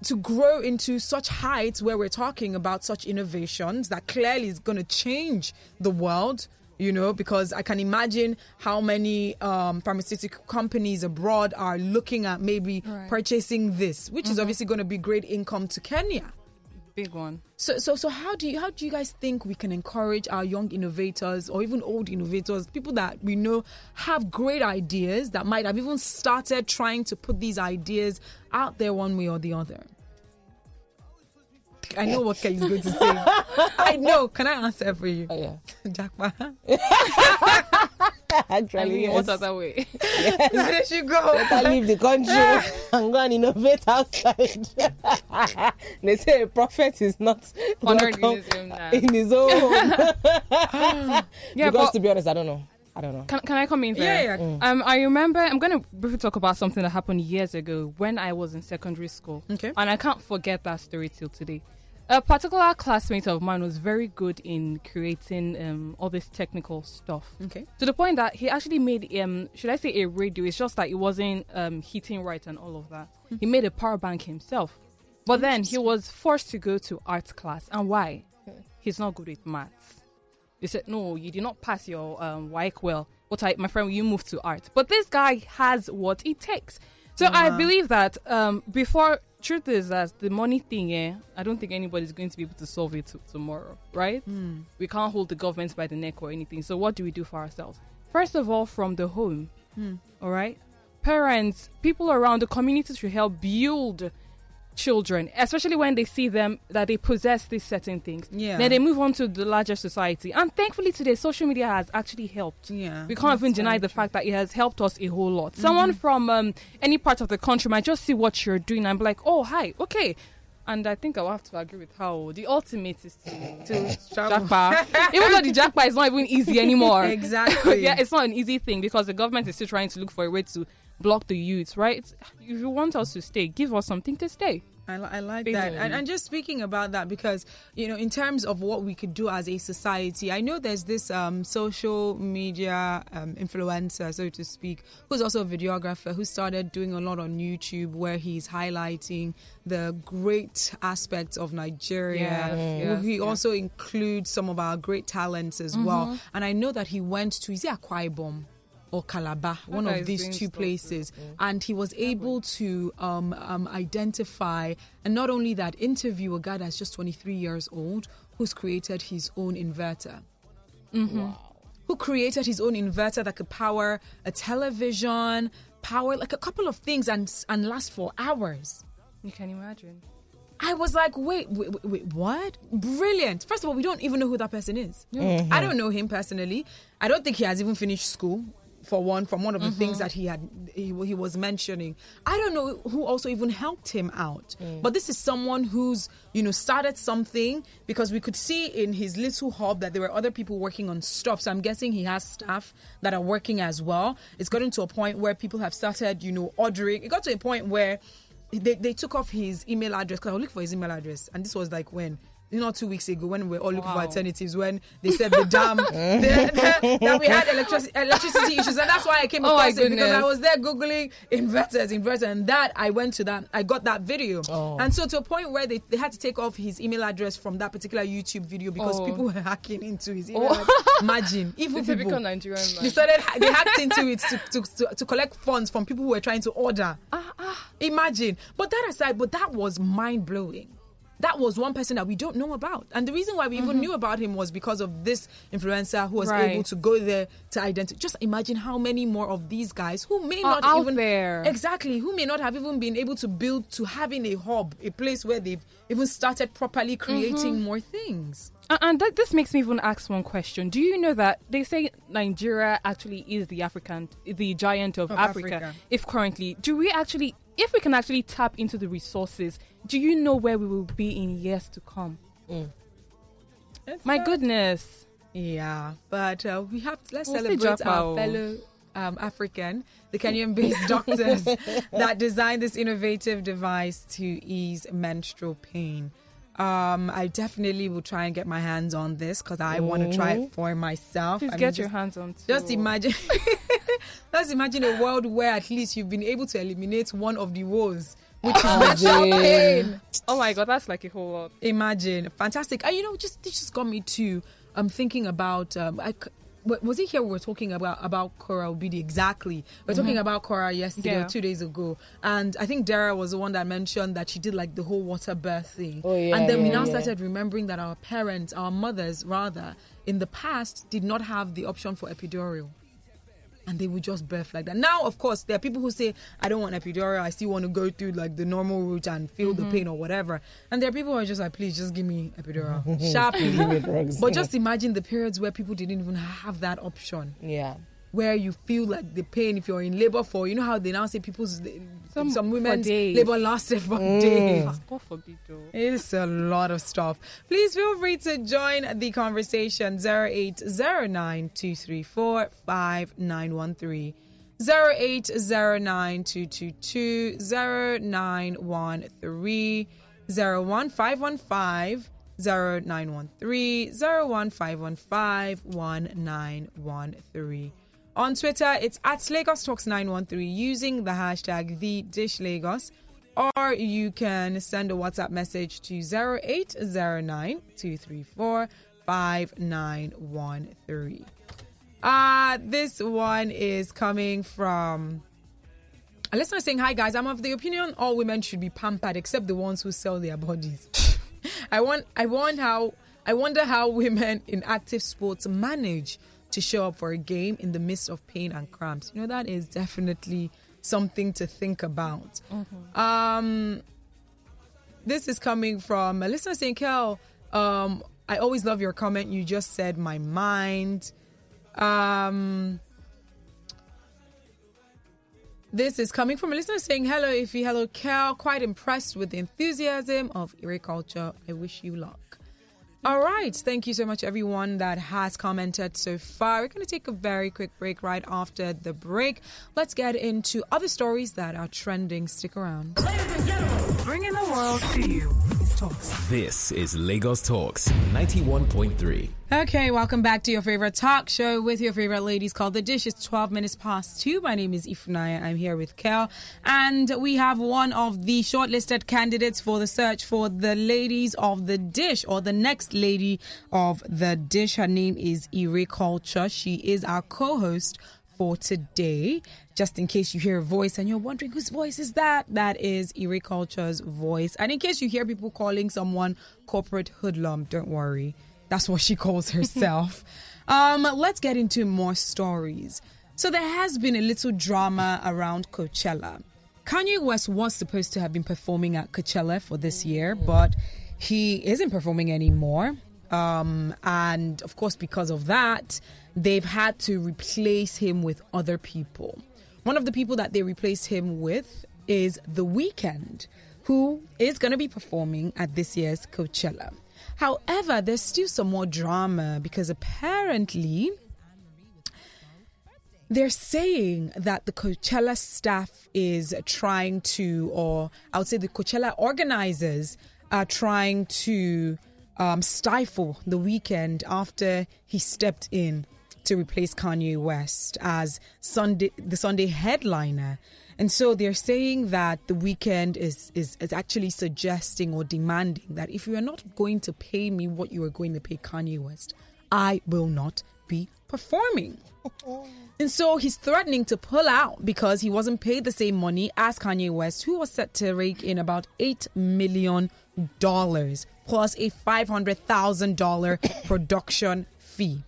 to grow into such heights where we're talking about such innovations that clearly is going to change the world you know because i can imagine how many um, pharmaceutical companies abroad are looking at maybe Right. purchasing this which is obviously going to be great income to kenya Big one. so, so, so, how do you how do you guys think we can encourage our young innovators or even old innovators, people that we know have great ideas that might have even started trying to put these ideas out there one way or the other? I know what Kay is going to <laughs> say. I know. Can I answer for you, Oh, yeah. <laughs> Jackpot? Actually, <laughs> I mean, yes. what other way? there you go. I leave the country and go and innovate outside. they say a prophet is not Honored in his own land. in his own home. Yeah, because but to be honest, I don't know. I don't know. Can, can I come in Yeah, there? yeah. Um, I remember. I'm going to briefly talk about something that happened years ago when I was in secondary school. Okay. And I can't forget that story till today. A particular classmate of mine was very good in creating um, all this technical stuff. Okay. To the point that he actually made um should I say a radio? It's just that it wasn't um heating right and all of that. He made a power bank himself. But then he was forced to go to art class. And why? He's not good with maths. They said, No, you did not pass your um WAEC well. What I my friend, you moved to art. But this guy has what it takes. So I believe that um before truth is that the money thing, eh, I don't think anybody's going to be able to solve it t- tomorrow, right? We can't hold the government by the neck or anything. So what do we do for ourselves? First of all, from the home, all right? Parents, people around the community should help build children, especially when they see them that they possess these certain things. Yeah. Then they move on to the larger society. And thankfully today social media has actually helped. Yeah, We can't even deny the fact that it has helped us a whole lot. Someone from um, any part of the country might just see what you're doing and be like, "Oh, hi. Okay." And I think I'll have to agree with how the ultimate is to, to <laughs> jackpot. <laughs> even though the jackpot is not even easy anymore. Exactly. <laughs> yeah, it's not an easy thing because the government is still trying to look for a way to block the youths, right? If you want us to stay, give us something to stay. I, I like that. Basically. And, and just speaking about that, because, you know, in terms of what we could do as a society, I know there's this um, social media um, influencer, so to speak, who's also a videographer who started doing a lot on YouTube where he's highlighting the great aspects of Nigeria. Yes, yes, he yes. also includes some of our great talents as well. And I know that he went to, is it Akwa Ibom? Or Calabar, one of these two stuff. places, and he was able to um, um, identify and not only that interview a guy that's just 23 years old who's created his own inverter who created his own inverter that could power a television power like a couple of things and and last for hours You can imagine. I was like, wait, wait, wait, wait, what? Brilliant. First of all, we don't even know who that person is. I don't know him personally. I don't think he has even finished school. For one, from one of the mm-hmm. things that he had, he, he was mentioning. I don't know who also even helped him out. Mm. But this is someone who's, you know, started something because we could see in his little hub that there were other people working on stuff. So I'm guessing he has staff that are working as well. It's gotten to a point where people have started, you know, ordering. It got to a point where they, they took off his email address because I was looking for his email address, and this was like when. You know, two weeks ago when we were all looking for alternatives, when they said the dam <laughs> <laughs> <laughs> that we had electricity, electricity issues, and that's why I came Oh across it because I was there googling inverters, inverters, and that I went to that, I got that video, Oh. and so to a point where they, they had to take off his email address from that particular YouTube video because Oh. people were hacking into his email. Oh. Imagine, evil The people. Nigerian They started. They hacked into it to, to, to, to collect funds from people who were trying to order. Ah, Imagine. But that aside, but that was mind blowing. That was one person that we don't know about, and the reason why we even knew about him was because of this influencer who was Mm-hmm. Right. able to go there to identify. Just imagine how many more of these guys who may Are not out even there. exactly who may not have even been able to build to having a hub, a place where they've even started properly creating Mm-hmm. more things. And that, this makes me even ask one question. Do you know that they say Nigeria actually is the African, the giant of, Of Africa, Africa. If currently, do we actually, if we can actually tap into the resources, do you know where we will be in years to come? My uh, goodness. Yeah, but uh, we have to, let's We'll celebrate our fellow um, African, the Kenyan-based <laughs> doctors that designed this innovative device to ease menstrual pain. Um, I definitely will try and get my hands on this because I want to try it for myself. Please I mean, get your just- hands on. Just too. imagine, <laughs> just imagine a world where at least you've been able to eliminate one of the woes, which is menstrual pain. Oh my god, that's like a whole lot. Imagine, fantastic. And you know, just this just got me to um thinking about um I. Was it here we were talking about about Korra Obidi exactly? We are talking about Korra yesterday Mm-hmm. Yeah. or two days ago, and I think Dara was the one that mentioned that she did like the whole water birth thing. Oh, yeah, and then we now yeah. started remembering that our parents, our mothers rather, in the past did not have the option for epidural and they would just birth like that. Now, of course, there are people who say, I don't want epidural, I still want to go through like the normal route and feel Mm-hmm. the pain or whatever. And there are people who are just like, please just give me epidural <laughs> sharply. Give but just imagine the periods where people didn't even have that option, yeah. Where you feel like the pain if you're in labor for, you know how they now say people's, some, Some women's labor lasted for Mm. days. <laughs> God forbid, though. It's a lot of stuff. Please feel free to join the conversation 0809-234-5913. 0809-222-0913. 01515 0913 01515 1913. On Twitter, it's at Lagos Talks 913 using the hashtag the Dish Lagos, or you can send a WhatsApp message to 0809 234 5913. Uh, this one is coming from a listener saying, Hi guys, I'm of the opinion all women should be pampered except the ones who sell their bodies. <laughs> I want I want how I wonder how women in active sports manage to show up for a game in the midst of pain and cramps. You know, that is definitely something to think about. Um this is coming from a listener saying, Kel, um, I always love your comment. You just said my mind. Um this is coming from a listener saying, Hello, Ify. Hello, Kel. Quite impressed with the enthusiasm of Ire Culture. I wish you luck. All right. Thank you so much, everyone that has commented so far. We're going to take a very quick break right after the break. Let's get into other stories that are trending. Stick around. Bringing the world to you. It's Talks. This is Lagos Talks 91.3. Okay, welcome back to your favorite talk show with your favorite ladies called The Dish. It's 12 minutes past 2. My name is Ifunanya. I'm here with Kel. And we have one of the shortlisted candidates for the search for the ladies of The Dish or the next lady of The Dish. Her name is Ire Culture. She is our co host for today. Just in case you hear a voice and you're wondering whose voice is that, that is Ire Culture's voice. And in case you hear people calling someone corporate hoodlum, don't worry. That's what she calls herself. <laughs> um, let's get into more stories. So there has been a little drama around Coachella. Kanye West was supposed to have been performing at Coachella for this year, but he isn't performing anymore. Um, and of course, because of that, they've had to replace him with other people. One of the people that they replaced him with is The Weeknd, who is going to be performing at this year's Coachella. However, there's still some more drama because apparently they're saying that the Coachella staff is trying to, or I would say the Coachella organizers are trying to um, stifle the Weeknd after he stepped in to replace Kanye West as Sunday the Sunday headliner. And so they're saying that the Weeknd is, is is actually suggesting or demanding that if you are not going to pay me what you are going to pay Kanye West, I will not be performing. <laughs> And so he's threatening to pull out because he wasn't paid the same money as Kanye West, who was set to rake in about $8 million plus a $500,000 production fee.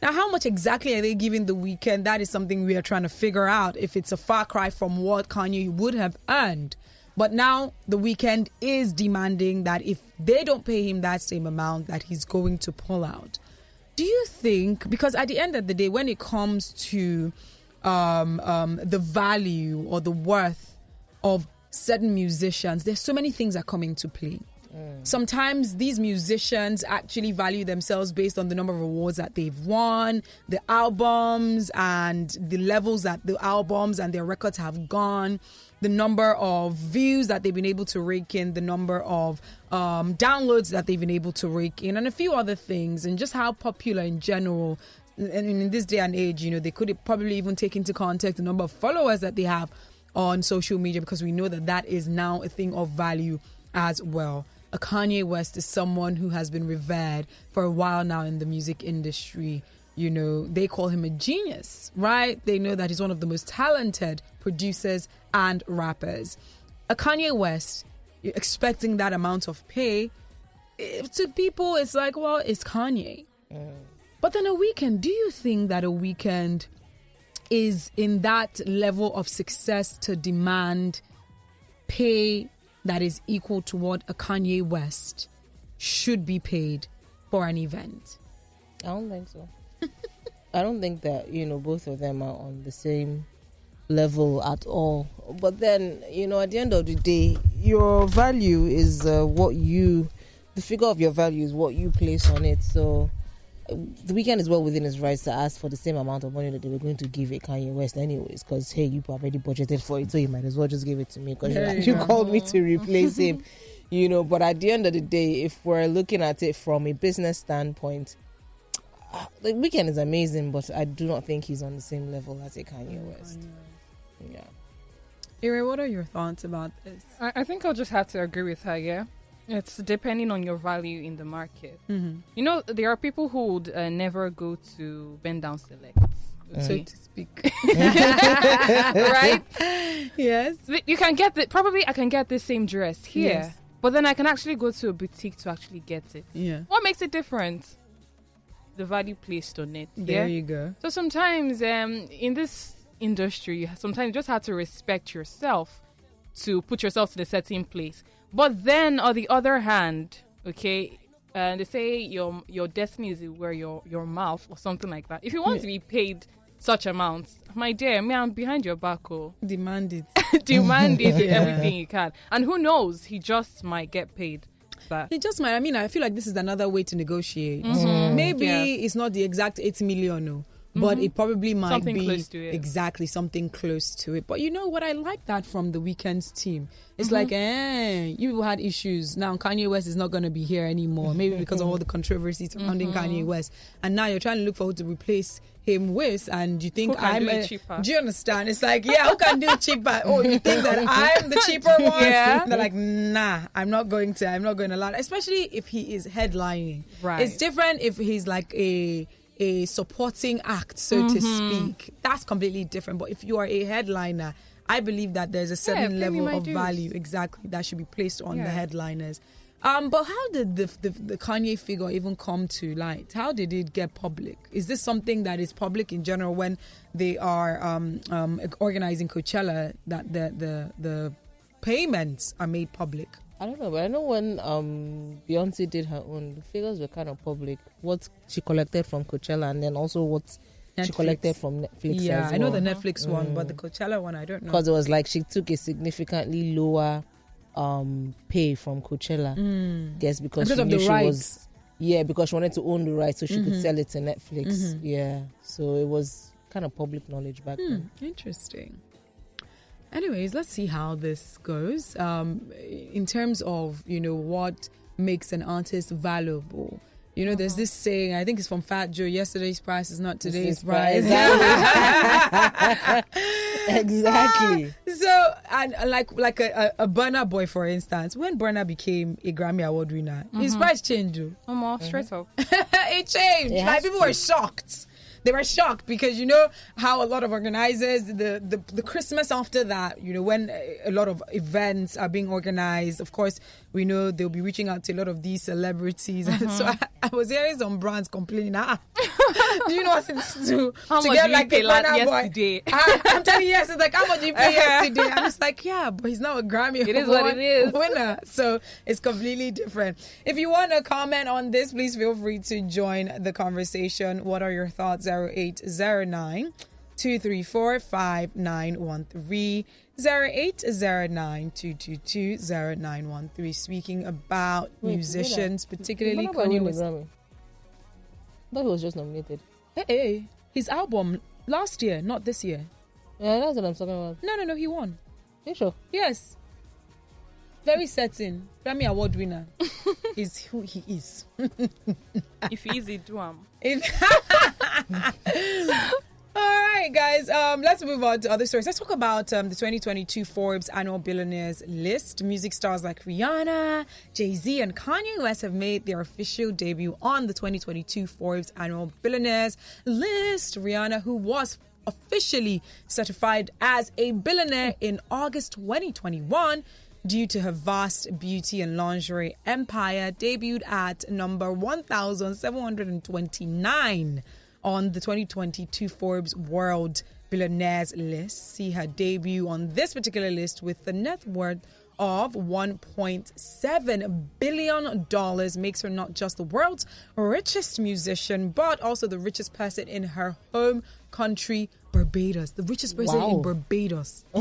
Now, how much exactly are they giving the Weeknd? That is something we are trying to figure out if it's a far cry from what Kanye would have earned. But now the Weeknd is demanding that if they don't pay him that same amount, that he's going to pull out. Do you think, because at the end of the day, when it comes to um, um, the value or the worth of certain musicians, there's so many things that come into play. Sometimes these musicians actually value themselves based on the number of awards that they've won, the albums, and the levels that the albums and their records have gone, the number of views that they've been able to rake in, the number of um, downloads that they've been able to rake in, and a few other things, and just how popular in general. And in this day and age, you know, they could probably even take into context the number of followers that they have on social media because we know that that is now a thing of value as well. A Kanye West is someone who has been revered for a while now in the music industry. You know, they call him a genius, right? They know that he's one of the most talented producers and rappers. A Kanye West, expecting that amount of pay, eh, to people, it's like, well, it's Kanye. But then a Weeknd, do you think that a Weeknd is in that level of success to demand pay that is equal to what a Kanye West should be paid for an event? I don't think so. <laughs> I don't think that you know both of them are on the same level at all. But then you know, at the end of the day, your value is uh, what you, the figure of your value is what you place on it. So the Weeknd is well within his rights to ask for the same amount of money that they were going to give a Kanye West, anyways. Because hey, you already budgeted for it, so you might as well just give it to me because There you, you you called me to replace him. <laughs> you know. But at the end of the day, if we're looking at it from a business standpoint, uh, the Weeknd is amazing, but I do not think he's on the same level as a Kanye West. Yeah. Ire, what are your thoughts about this? I, I think I'll just have to agree with her. Yeah, it's depending on your value in the market. Mm-hmm. You know, there are people who would uh, never go to bend down select. So to speak. <laughs> <laughs> right? yes. Th- You can get the probably I can get the same dress here, Yes. but then I can actually go to a boutique to actually get it. Yeah. What makes it different? The value placed on it. There yeah. you go. So sometimes um, in this industry, you- sometimes you just have to respect yourself to put yourself to the certain place. But then, on the other hand, okay, uh, they say your your destiny is where your your mouth or something like that. If you want Yeah. to be paid such amounts, my dear, me, I'm behind your back. Oh, Demand it. <laughs> demand it <laughs> Yeah. everything you can, and who knows, he just might get paid. That It just might. I mean, I feel like this is another way to negotiate. Mhm. Maybe Yes. it's not the exact eight million, no, but it probably might Something be close to it. exactly something close to it. But you know what? I like that from the Weeknd's team. It's Mm-hmm. like, eh, you had issues. Now Kanye West is not going to be here anymore. Maybe because of all the controversy surrounding Mm-hmm. Kanye West, and now you're trying to look for who to replace him with, and you think I'm a- cheaper? Do you understand? It's like, yeah, who can do cheaper? <laughs> Oh, you think that I'm the cheaper <laughs> one? Yeah. They're like, nah, I'm not going to. I'm not going to allow. it." Especially if he is headlining. Right. It's different if he's like a a supporting act, so to Mm-hmm. speak. That's completely different. But if you are a headliner, I believe that there's a certain me level of dues. value exactly that should be placed on the headliners. Um, but how did the, the the Kanye figure even come to light? How did it get public? Is this something that is public in general when they are um, um, organizing Coachella that the the the payments are made public? I don't know, but I know when um Beyonce did her own, the figures were kind of public. What she collected from Coachella, and then also what she collected from Netflix. Yeah, as I know the well. Netflix one, Mm. but the Coachella one I don't know. because it was like she took a significantly lower um pay from Coachella. Yes, because, Because she knew she rights. was yeah because she wanted to own the rights so she Mhm. could sell it to Netflix. Mhm. Yeah, so it was kind of public knowledge back Hmm, then. interesting. Anyways, let's see how this goes. Um, in terms of you know what makes an artist valuable. You know, there's this saying. I think it's from Fat Joe. Yesterday's price is not today's price. price. <laughs> exactly. so, and uh, like like a, a, Burna Boy, for instance, when Burna became a Grammy Award winner, his price changed. oh. no more straight up. <laughs> it changed. It like people to. were shocked. They were shocked because you know how a lot of organizers the, the the Christmas after that, you know, when a lot of events are being organized, of course, we know they'll be reaching out to a lot of these celebrities. <laughs> Mm-hmm. so I, I was hearing some brands complaining, ah, <laughs> do you know what it's to How to much get like a la- Burna Boy? yesterday? <laughs> I, I'm telling you, yes, it's like how much you pay yesterday. I'm just like, yeah, but he's not a Grammy It is what it is. winner, so it's completely different. If you want to comment on this, please feel free to join the conversation. What are your thoughts? 0809 234 5913 0809 222 0913. Speaking about Wait, musicians, particularly Burna Boy Kanye West. Grammy. But he was just nominated. Hey, hey, his album last year, not this year. Yeah, that's what I'm talking about. No, no, no, he won. You sure? Yes. Very certain. Grammy Award winner <laughs> is who he is. if he is easy, do 'em. If- <laughs> <laughs> All right, guys. Um, let's move on to other stories. Let's talk about um, the 2022 Forbes Annual Billionaires list. Music stars like Rihanna, Jay Z, and Kanye West have made their official debut on the 2022 Forbes Annual Billionaires list. Rihanna, who was officially certified as a billionaire in August 2021 due to her vast beauty and lingerie empire, debuted at number 1,729 on the 2022 Forbes World Billionaires list. See her debut on this particular list with the net worth of $1.7 billion makes her not just the world's richest musician, but also the richest person in her home country, Barbados. The richest person in Barbados. <laughs>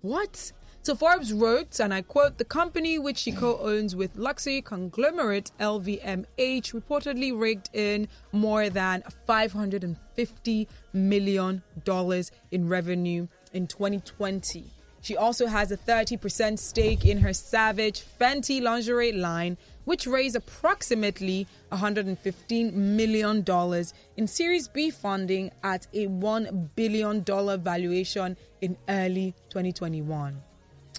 What? So Forbes wrote, and I quote, the company which she co-owns with luxury conglomerate LVMH reportedly raked in more than 550 million dollars in revenue in 2020. She also has a 30% stake in her Savage Fenty lingerie line, which raised approximately $115 million in Series B funding at a $1 billion valuation in early 2021.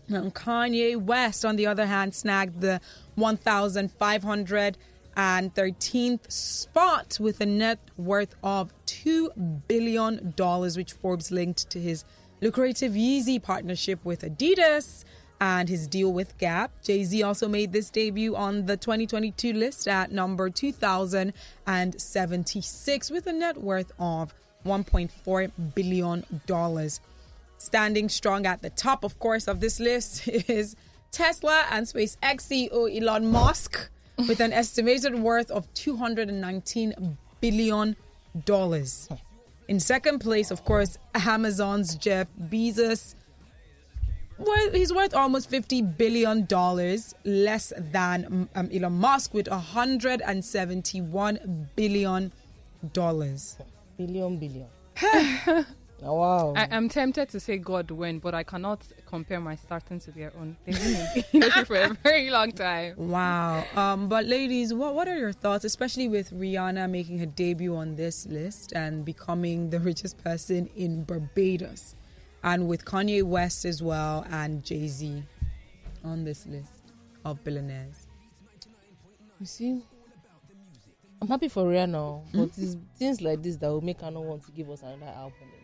Now, Kanye West, on the other hand, snagged the 1,513th spot with a net worth of $2 billion, which Forbes linked to his lucrative Yeezy partnership with Adidas and his deal with Gap. Jay Z also made this debut on the 2022 list at number 2,076 with a net worth of $1.4 billion. Standing strong at the top, of course, of this list <laughs> is Tesla and SpaceX CEO Elon Musk with an estimated worth of $219 billion. In second place, of course, Amazon's Jeff Bezos. Well, he's worth almost $50 billion, less than um, Elon Musk with $171 billion. Billion, billion. <sighs> <laughs> Oh, wow. I am tempted to say God win, but I cannot compare my starting to their own. They've been in <laughs> the for a very long time. Wow. Um, but ladies, what what are your thoughts, especially with Rihanna making her debut on this list and becoming the richest person in Barbados, and with Kanye West as well and Jay Z on this list of billionaires? You see, I'm happy for Rihanna, but it's things like this that will make her not want to give us another album again.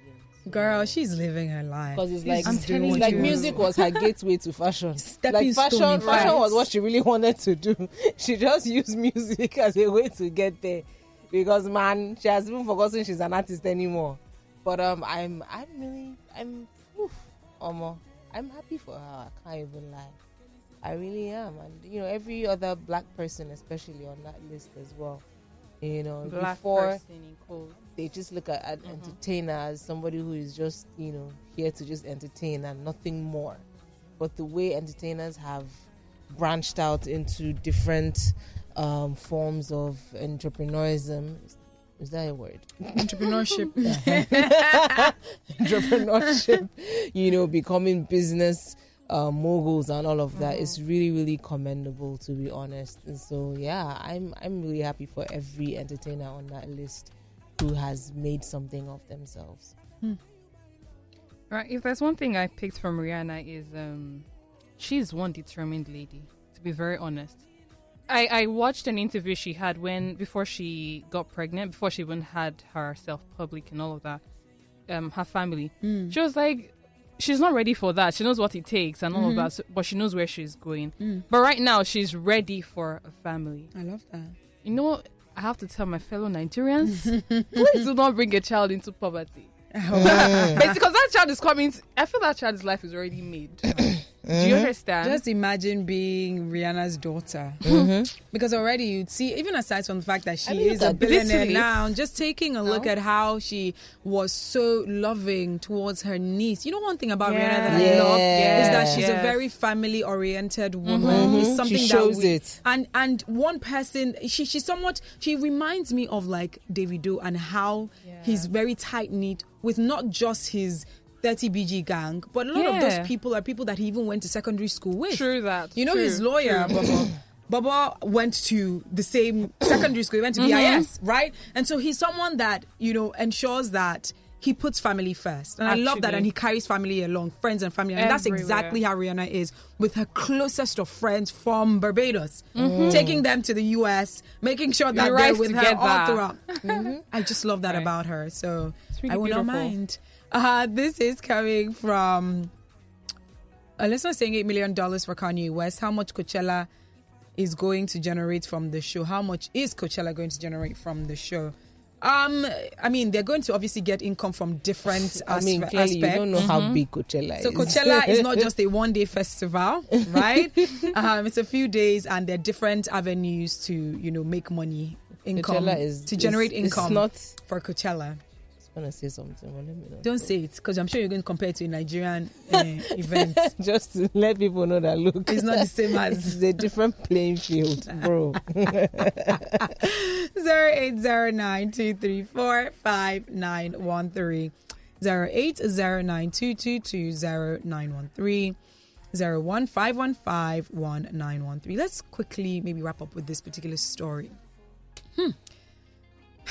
Girl, she's living her life. Because it's like, I'm it's like you. music was her gateway to fashion. Stepping like fashion, fashion was what she really wanted to do. <laughs> She just used music <laughs> as a way to get there. Because man, she has even forgotten she's an artist anymore. But um, I'm, I'm really, I'm, oof, Omo, I'm happy for her. I can't even lie. I really am, and you know, every other black person, especially on that list as well. You know, Black before person in code. they just look at an entertainer as somebody who is just you know here to just entertain and nothing more but the way entertainers have branched out into different um, forms of entrepreneurism is, is that a word Entrepreneurship. <laughs> entrepreneurship you know becoming business uh, moguls and all of that is really really commendable to be honest and so yeah i'm i'm really happy for every entertainer on that list who has made something of themselves Right. If there's one thing I picked from Rihanna is um, she's one determined lady. To be very honest, I I watched an interview she had when before she got pregnant, before she even had herself public and all of that. Um, her family. She was like, she's not ready for that. She knows what it takes and all of mm-hmm. that, so, but she knows where she's going. Mm. But right now, she's ready for a family. I love that. You know, I have to tell my fellow Nigerians, <laughs> please do not bring a child into poverty. <laughs> Oh. <laughs> Because that child is coming. To, I feel that child's life is already made. Do you mm-hmm. understand? Just imagine being Rihanna's daughter. Mm-hmm. <laughs> Because already you'd see, even aside from the fact that she I mean, is a billionaire literally. now, just taking a look at how she was so loving towards her niece. You know, one thing about Rihanna that I Yeah. love is that she's a very family oriented mm-hmm. woman. It's something She that shows we- it. And and one person, she she's somewhat. She reminds me of like David Davido and how he's very tight knit with not just his. 30 BG gang, but a lot of those people are people that he even went to secondary school with. True that. You know True, his lawyer. Baba. <laughs> Baba went to the same secondary school. He went to BIS, right? And so he's someone that you know ensures that he puts family first, and I love that. And he carries family along, friends and family, and that's exactly how Rihanna is with her closest of friends from Barbados, Mm-hmm. taking them to the US, making sure that they're with her all throughout. <laughs> I just love that Right. about her. So really I will not mind. Uh, this is coming from a listener saying $8 million for Kanye West. How much Coachella is going to generate from the show? How much is Coachella going to generate from the show? Um, I mean, they're going to obviously get income from different <laughs> i mean aspe- clearly you don't know aspects. how big coachella So is So Coachella is not <laughs> just a one day festival, right? <laughs> um, it's a few days, and there are different avenues to you know make money, income Coachella is to generate is- it's income not for Coachella. Gonna say something but let me Don't say it because I'm sure you're going to compare it to a Nigerian uh, <laughs> event. just to let people know that look It's not the same <laughs> as it's a different playing field bro <laughs> zero eight zero nine two three four five nine one three. 08092220913 015151913. Let's quickly maybe wrap up with this particular story. Hmm.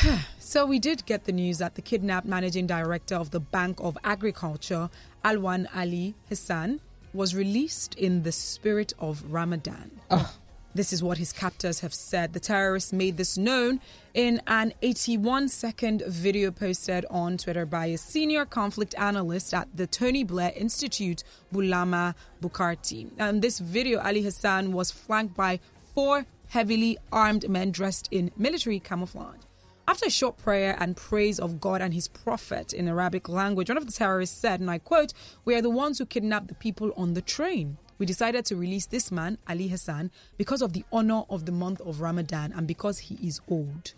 <sighs> So we did get the news that the kidnapped managing director of the Bank of Agriculture, Alwan Ali Hassan, was released in the spirit of Ramadan. Ah. This is what his captors have said. The terrorists made this known in an 81 second video posted on Twitter by a senior conflict analyst at the Tony Blair Institute, Bulama Bukarti. And this video, Ali Hassan was flanked by four heavily armed men dressed in military camouflage. After a short prayer and praise of God and his prophet in Arabic language, one of the terrorists said, and I quote, We are the ones who kidnapped the people on the train. We decided to release this man, Ali Hassan, because of the honor of the month of Ramadan and because he is old.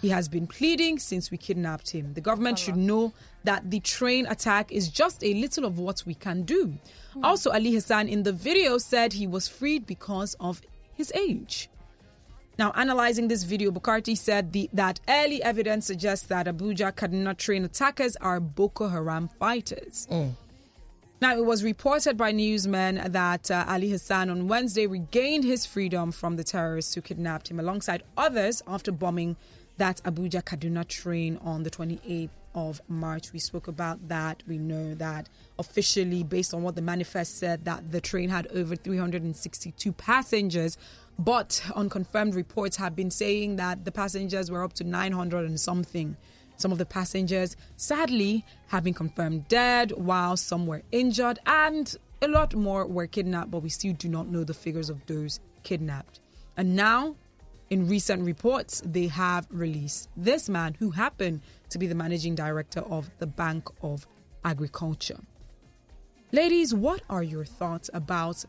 He has been pleading since we kidnapped him. The government should know that the train attack is just a little of what we can do. Hmm. Also, Ali Hassan in the video said he was freed because of his age. Now, analyzing this video, Bukarti said the, that early evidence suggests that Abuja Kaduna train attackers are Boko Haram fighters. Now, it was reported by newsmen that uh, Ali Hassan on Wednesday regained his freedom from the terrorists who kidnapped him alongside others after bombing that Abuja Kaduna train on the 28th of March. We spoke about that. We know that officially, based on what the manifest said, that the train had over 362 passengers. But unconfirmed reports have been saying that the passengers were up to 900 and something. Some of the passengers, sadly, have been confirmed dead, while some were injured, and a lot more were kidnapped, but we still do not know the figures of those kidnapped. And now, in recent reports, they have released this man who happened to be the managing director of the Bank of Agriculture. Ladies, what are your thoughts about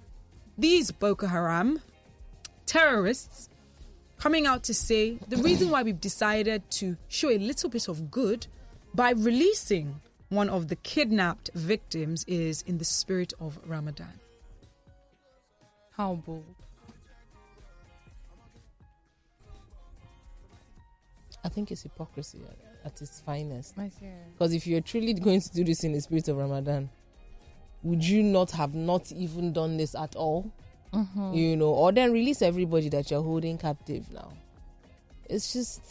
these Boko Haram terrorists coming out to say the reason why we've decided to show a little bit of good by releasing one of the kidnapped victims is in the spirit of Ramadan. How bold. I think it's hypocrisy at, at its finest. Because if you're truly going to do this in the spirit of Ramadan, would you not have not even done this at all? Mm-hmm. You know, or then release everybody that you're holding captive now. It's just,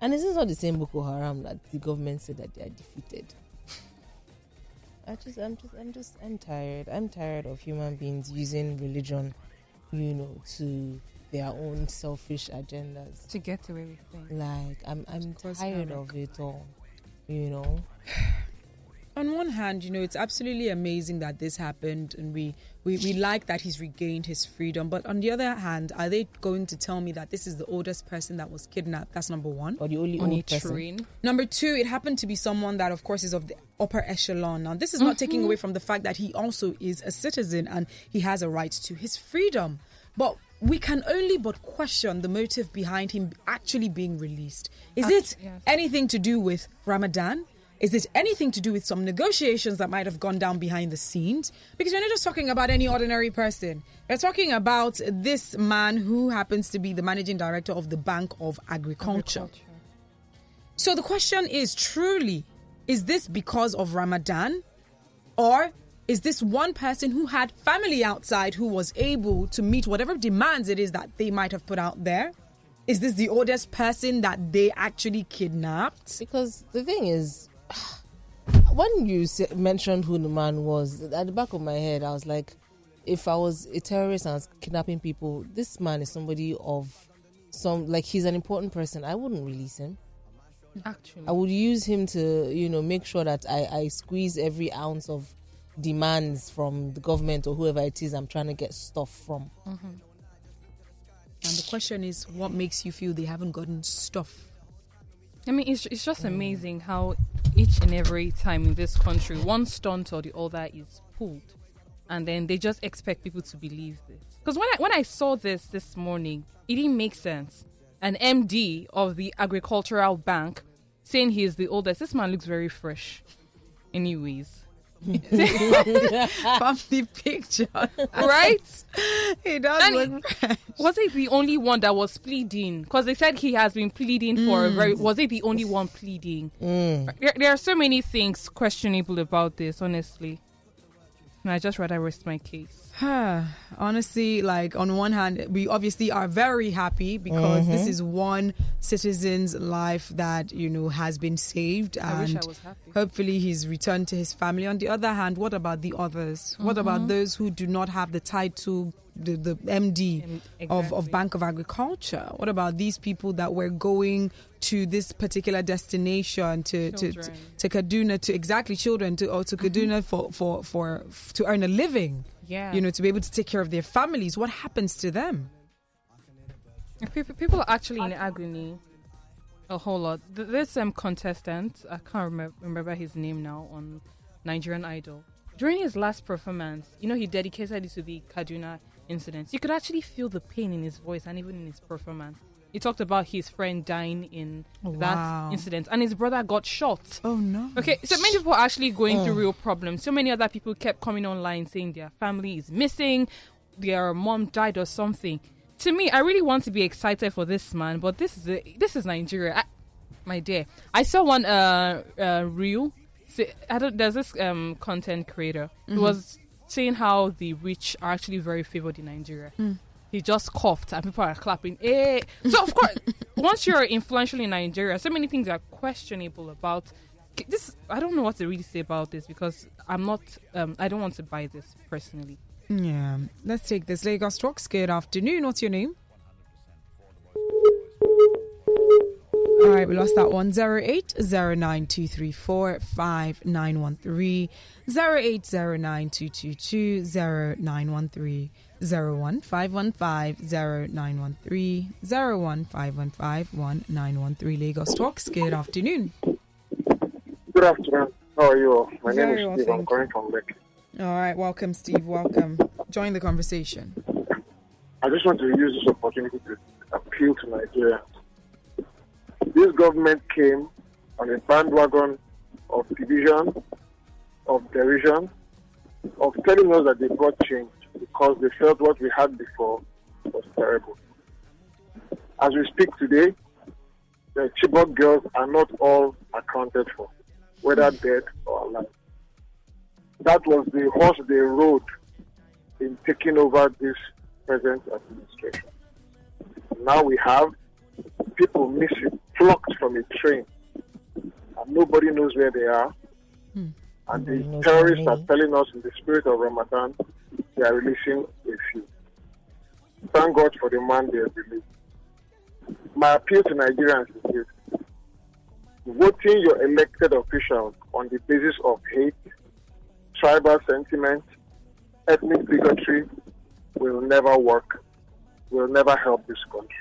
and this is not the same Boko Haram that the government said that they are defeated. I just, I'm just, I'm just, I'm tired. I'm tired of human beings using religion, you know, to their own selfish agendas. To get away with things. Like, I'm, I'm tired havoc. of it all. You know, <sighs> On one hand, you know, it's absolutely amazing that this happened and we, we, we like that he's regained his freedom. But on the other hand, are they going to tell me that this is the oldest person that was kidnapped? That's number one. or the only On old person. train. Number two, it happened to be someone that, of course, is of the upper echelon. Now, this is not taking mm-hmm. away from the fact that he also is a citizen and he has a right to his freedom. But we can only but question the motive behind him actually being released. Is it yes. anything to do with Ramadan? Is it anything to do with some negotiations that might have gone down behind the scenes? Because we're not just talking about any ordinary person. We're talking about this man who happens to be the managing director of the Bank of Agriculture. So the question is truly, is this because of Ramadan? Or is this one person who had family outside who was able to meet whatever demands it is that they might have put out there? Is this the oldest person that they actually kidnapped? Because the thing is, <sighs> when you mentioned who the man was, at the back of my head, I was like, if I was a terrorist and I was kidnapping people, this man is somebody of some, like, he's an important person. I wouldn't release him. Actually. I would use him to, you know, make sure that I, I squeeze every ounce of demands from the government or whoever it is I'm trying to get stuff from. Mm-hmm. And the question is, what makes you feel they haven't gotten stuff? I mean, it's, it's just amazing how each and every time in this country, one stunt or the other is pulled. And then they just expect people to believe this. Because when I, when I saw this this morning, it didn't make sense. An MD of the Agricultural Bank saying he is the oldest. This man looks very fresh. Anyways. <laughs> from the picture. right? <laughs> He does And look fresh. Was he the only one that was pleading? Because they said he has been pleading for a Mm. very. Was he the only one pleading? There, there are so many things questionable about this, honestly. And I just rather rest my case. Honestly, like on one hand, we obviously are very happy because this is one citizen's life that you know has been saved, I wish and I was happy. hopefully he's returned to his family. On the other hand, what about the others? What Mm-hmm. about those who do not have the title, the, the MD Em- of, of. Bank of Agriculture? What about these people that were going to this particular destination to to, to, to Kaduna to exactly children to or to Kaduna for, for for to earn a living? Yeah. you know, to be able to take care of their families. What happens to them? People, people are actually in agony. A whole lot. Th- This um, contestant, I can't remember, remember his name now, on Nigerian Idol. During his last performance, you know, he dedicated it to the Kaduna incident. You could actually feel the pain in his voice and even in his performance. He talked about his friend dying in Wow. that incident, and his brother got shot. Oh no. Okay, so many people are actually going Oh. through real problems. So many other people kept coming online saying their family is missing, their mom died or something. To me, I really want to be excited for this man, but this is a, this is Nigeria, I, my dear. I saw one uh uh reel. I don't. There's this um content creator who was saying how the rich are actually very favored in Nigeria. He just coughed and people are clapping. Eh. So of course, <laughs> once you're influential in Nigeria, so many things are questionable about this. I don't know what to really say about this because I'm not. Um, I don't want to buy this personally. Yeah. Let's take this. Lagos Talks. Good afternoon. What's your name? All right, we lost that one. Zero eight zero nine two three four five nine one three zero eight zero nine two two two zero nine one three zero one five one five zero nine one three zero one five one five one nine one three. Lagos Talks. Good afternoon. Good afternoon. How are you? My Very name well, is Steve. I'm calling from Lekki. All right, welcome, Steve. Welcome. Join the conversation. I just want to use this opportunity to appeal to Nigeria. This government came on a bandwagon of division, of derision, of telling us that they brought change because they felt what we had before was terrible. As we speak today, the Chibok girls are not all accounted for, whether dead or alive. That was the horse they rode in taking over this present administration. Now we have people missing, plucked from a train, and nobody knows where they are. Hmm. And Nobody the terrorists are telling us in the spirit of Ramadan, they are releasing a few. Thank God for the man they have released. My appeal to Nigerians is this. Voting your elected officials on the basis of hate, tribal sentiment, ethnic bigotry will never work, will never help this country.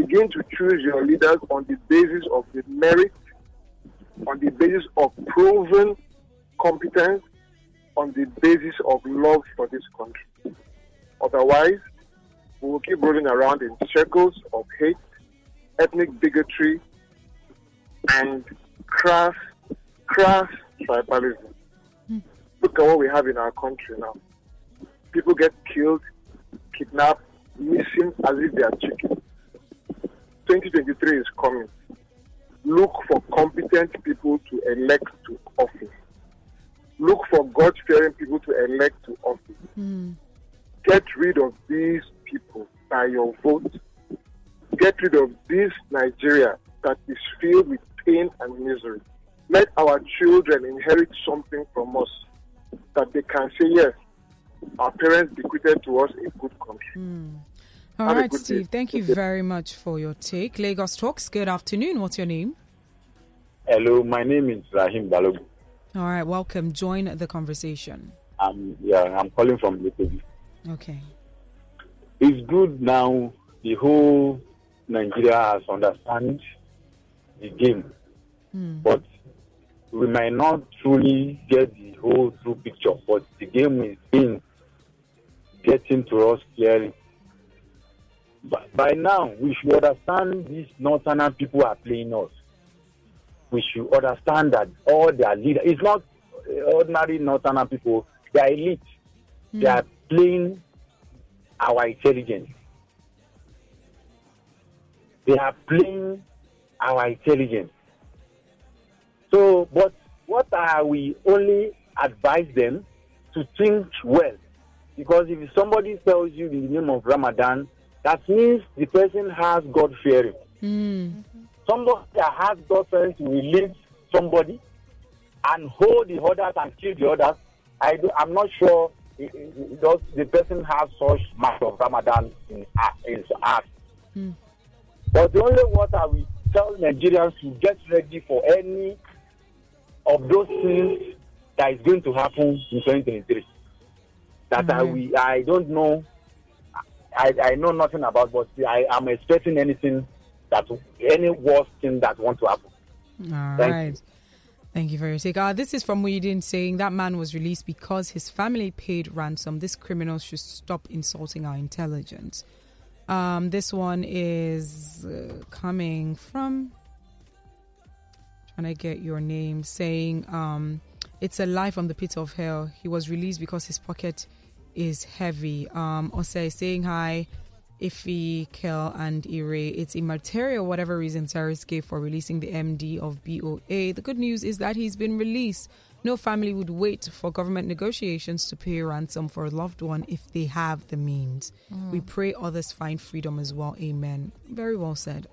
Begin to choose your leaders on the basis of the merit, on the basis of proven competence, on the basis of love for this country. Otherwise, we will keep rolling around in circles of hate, ethnic bigotry, and crass, crass tribalism. Look at what we have in our country now. People get killed, kidnapped, missing as if they are chickens. 2023 is coming. Look for competent people to elect to office. Look for God fearing people to elect to office. Hmm. Get rid of these people by your vote. Get rid of this Nigeria that is filled with pain and misery. Let our children inherit something from us that they can say, yes, our parents bequeathed to us a good country. All Have right, Steve. day. Thank you very much for your take. Lagos Talks. Good afternoon. What's your name? Hello, my name is Rahim Balogun. All right, welcome. Join the conversation. I'm yeah, I'm calling from Lekoji. Okay. It's good now the whole Nigeria has understand the game, hmm. but we might not truly get the whole true picture. But the game is in getting to us clearly. By now, we should understand these northern people are playing us. We should understand that all their leaders, it's not uh, ordinary northern people, they are elite. They are playing our intelligence. They are playing our intelligence. So, but what are we only advise them to think well? Because if somebody tells you the name of Ramadan, that means the person has God fearing. Mm. Somebody that has God fearing to release somebody and hold the others and kill the others. I do, I'm not sure i- i- does the person has such much of Ramadan in, his heart. Hmm. But the only what I will tell Nigerians to get ready for any of those things that is going to happen in 2023. That I Mhm. will, I don't know, I, I know nothing about, but I am expecting anything that any worst thing that want to happen. All Thank right. Thank you for your take. Uh, this is from Muhyiddin saying that man was released because his family paid ransom. This criminal should stop insulting our intelligence. Um, this one is uh, coming from trying to get your name saying um, it's a lie from the pit of hell. He was released because his pocket is heavy. Um, Ose is saying hi. Ify, Kel, and Ire. It's immaterial whatever reason terrorists gave for releasing the MD of BOA. The good news is that he's been released. No family would wait for government negotiations to pay ransom for a loved one if they have the means. Mm. We pray others find freedom as well. Amen. Very well said.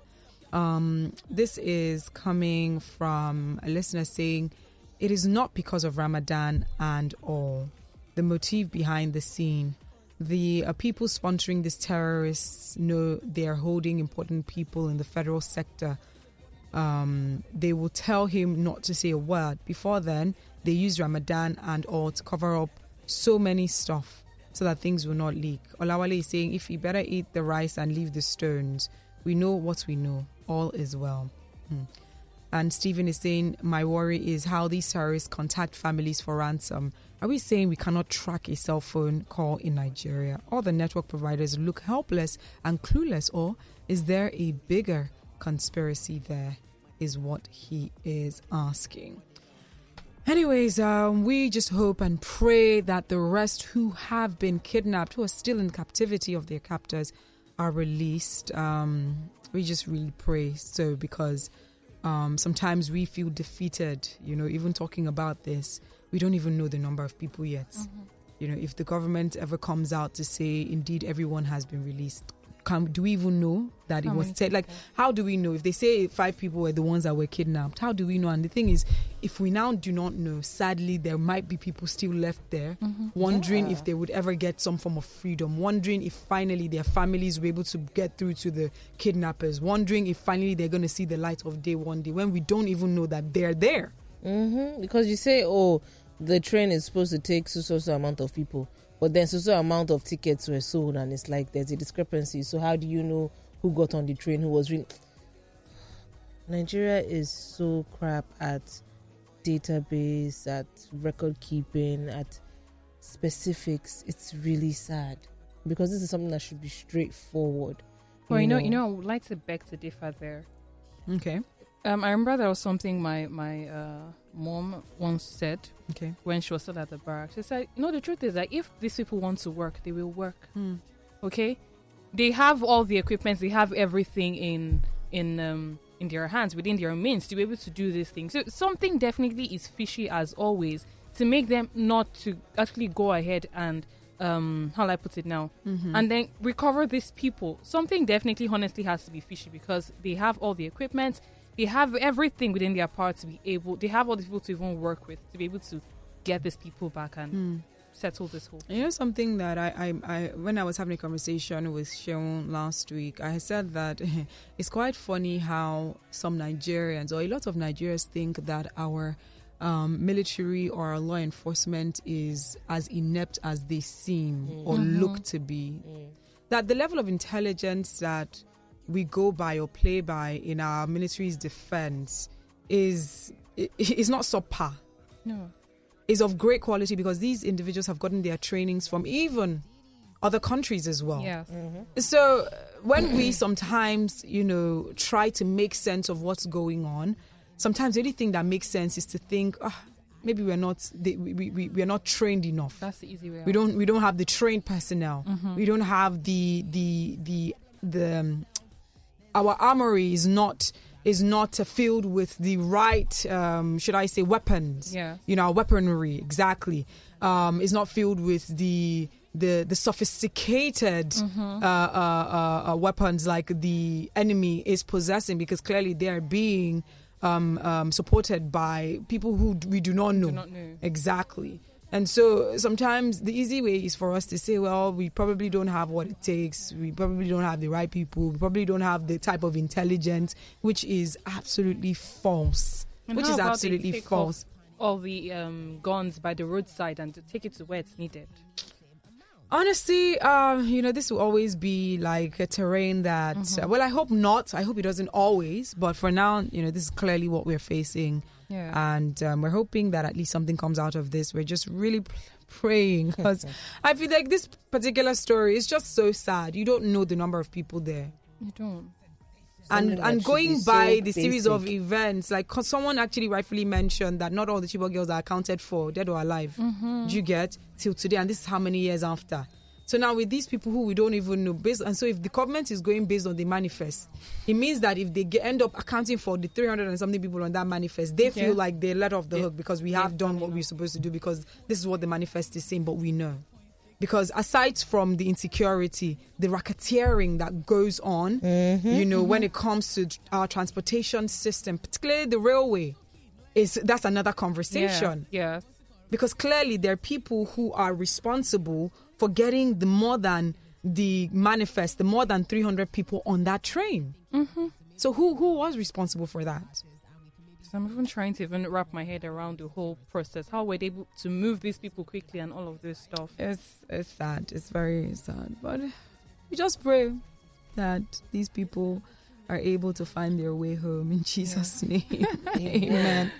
Um, this is coming from a listener saying, It is not because of Ramadan and all. The motive behind the scene. The uh, people sponsoring these terrorists know they are holding important people in the federal sector. Um, they will tell him not to say a word. Before then, they use Ramadan and all to cover up so many stuff so that things will not leak. Olawale is saying, if you better eat the rice and leave the stones, we know what we know. All is well. Hmm. And Stephen is saying, My worry is how these terrorists contact families for ransom. Are we saying we cannot track a cell phone call in Nigeria? All the network providers look helpless and clueless, or is there a bigger conspiracy there? Is what he is asking. Anyways, um, we just hope and pray that the rest who have been kidnapped, who are still in captivity of their captors, are released. Um, we just really pray so because um, sometimes we feel defeated. You know, even talking about this, we don't even know the number of people yet. You know, if the government ever comes out to say indeed everyone has been released, can do we even know that it How was many said? Like, how do we know if they say five people were the ones that were kidnapped? How do we know? And the thing is, if we now do not know, sadly, there might be people still left there, Mhm. wondering Yeah. if they would ever get some form of freedom, wondering if finally their families were able to get through to the kidnappers, wondering if finally they're going to see the light of day one day when we don't even know that they're there. Mm-hmm. Because you say, oh, the train is supposed to take so so so amount of people, but then so so amount of tickets were sold, and it's like there's a discrepancy. So how do you know who got on the train, who was really? Nigeria is so crap at database, at record keeping, at specifics. It's really sad because this is something that should be straightforward. Well, you know, you know, I would like to beg to differ there. Okay. Um, I remember there was something my my uh, mom once said. Okay. When she was still at the barracks, she said, "You know, the truth is that if these people want to work, they will work. Hmm. Okay, they have all the equipment, they have everything in in um in their hands, within their means, to be able to do these things. So something definitely is fishy as always to make them not to actually go ahead and um how I put it now, Mhm. and then recover these people. Something definitely, honestly, has to be fishy because they have all the equipment, they have everything within their power to be able. They have all the people to even work with to be able to get these people back and Hmm. settle this whole. You know something that I, I, I when I was having a conversation with Sharon last week, I said that <laughs> it's quite funny how some Nigerians or a lot of Nigerians think that our um, military or our law enforcement is as inept as they seem or Mhm. look to be. That the level of intelligence that we go by or play by in our military's defense is <laughs> is not subpar No. is of great quality because these individuals have gotten their trainings from even other countries as well. Yes. So uh, when we <clears throat> sometimes, you know, try to make sense of what's going on, sometimes the only thing that makes sense is to think, ah, maybe we're not we, we, we- we're not trained enough. That's the easy way. we don't we don't have the trained personnel. Mhm. We don't have the the the the um, our armory is not is not uh, filled with the right um, should I say weapons. Yeah. You know, our weaponry exactly. Um, is not filled with the the the sophisticated Mhm. uh, uh, uh, uh, weapons like the enemy is possessing because clearly they are being um, um, supported by people who we do not know. not know. Exactly. And so sometimes the easy way is for us to say, well, we probably don't have what it takes. We probably don't have the right people. We probably don't have the type of intelligence, which is absolutely false. And which is absolutely false. All the um, guns by the roadside and to take it to where it's needed. Honestly, um, you know, this will always be like a terrain that, Mhm. uh, well, I hope not. I hope it doesn't always. But for now, you know, this is clearly what we're facing. Yeah. And um, we're hoping that at least something comes out of this. We're just really p- <laughs> praying because <laughs> I feel like this particular story is just so sad. You don't know the number of people there. You don't. and Something that and going be so by the series of basic. events, like 'cause someone actually rightfully mentioned that not all the Chibok girls are accounted for, dead or alive. Mhm. Do you get till today? And this is how many years after. So now with these people who we don't even know, based and so if the government is going based on the manifest, it means that if they get, end up accounting for the 300 and something people on that manifest, they feel Yeah. like they're let off the They- hook because we have done what we're supposed to do because this is what the manifest is saying, but we know because aside from the insecurity, the racketeering that goes on, mm-hmm. you know, when mm-hmm. it comes to our transportation system, particularly the railway, is that's another conversation. Yeah. yeah. Because clearly there are people who are responsible for getting the more than the manifest, the more than 300 people on that train. Mm-hmm. So who who was responsible for that? So I'm even trying to even wrap my head around the whole process. How were they able to move these people quickly and all of this stuff? It's it's sad. It's very sad. But we just pray that these people are able to find their way home in <laughs> Jesus' name. <laughs> Amen.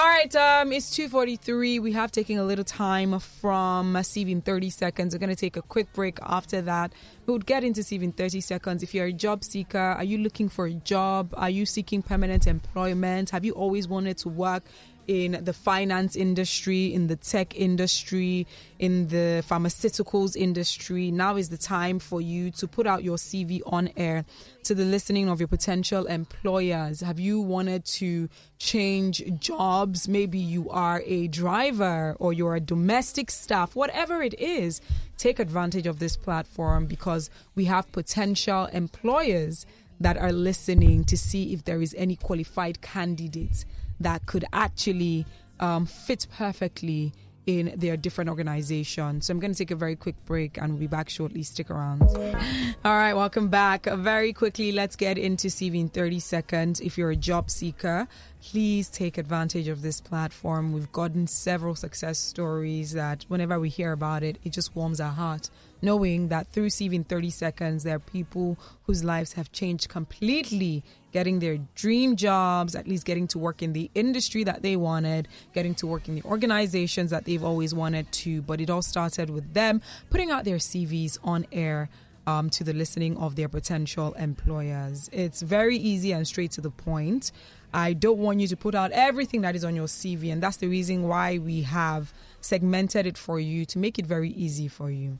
All right, um, it's 2.43. We have taken a little time from in 30 seconds. We're going to take a quick break after that. We'll get into in 30 seconds. If you're a job seeker, are you looking for a job? Are you seeking permanent employment? Have you always wanted to work in the finance industry, in the tech industry, in the pharmaceuticals industry. Now is the time for you to put out your CV on air to the listening of your potential employers. Have you wanted to change jobs? Maybe you are a driver or you're a domestic staff, whatever it is. Take advantage of this platform because we have potential employers that are listening to see if there is any qualified candidates that could actually um, fit perfectly in their different organizations. So I'm going to take a very quick break and we'll be back shortly. Stick around. <laughs> All right, welcome back. Very quickly, let's get into CV in 30 seconds. If you're a job seeker, please take advantage of this platform. We've gotten several success stories that whenever we hear about it, it just warms our heart. Knowing that through CV in 30 seconds, there are people whose lives have changed completely, getting their dream jobs, at least getting to work in the industry that they wanted, getting to work in the organizations that they've always wanted to. But it all started with them putting out their CVs on air um, to the listening of their potential employers. It's very easy and straight to the point. I don't want you to put out everything that is on your CV, and that's the reason why we have segmented it for you to make it very easy for you.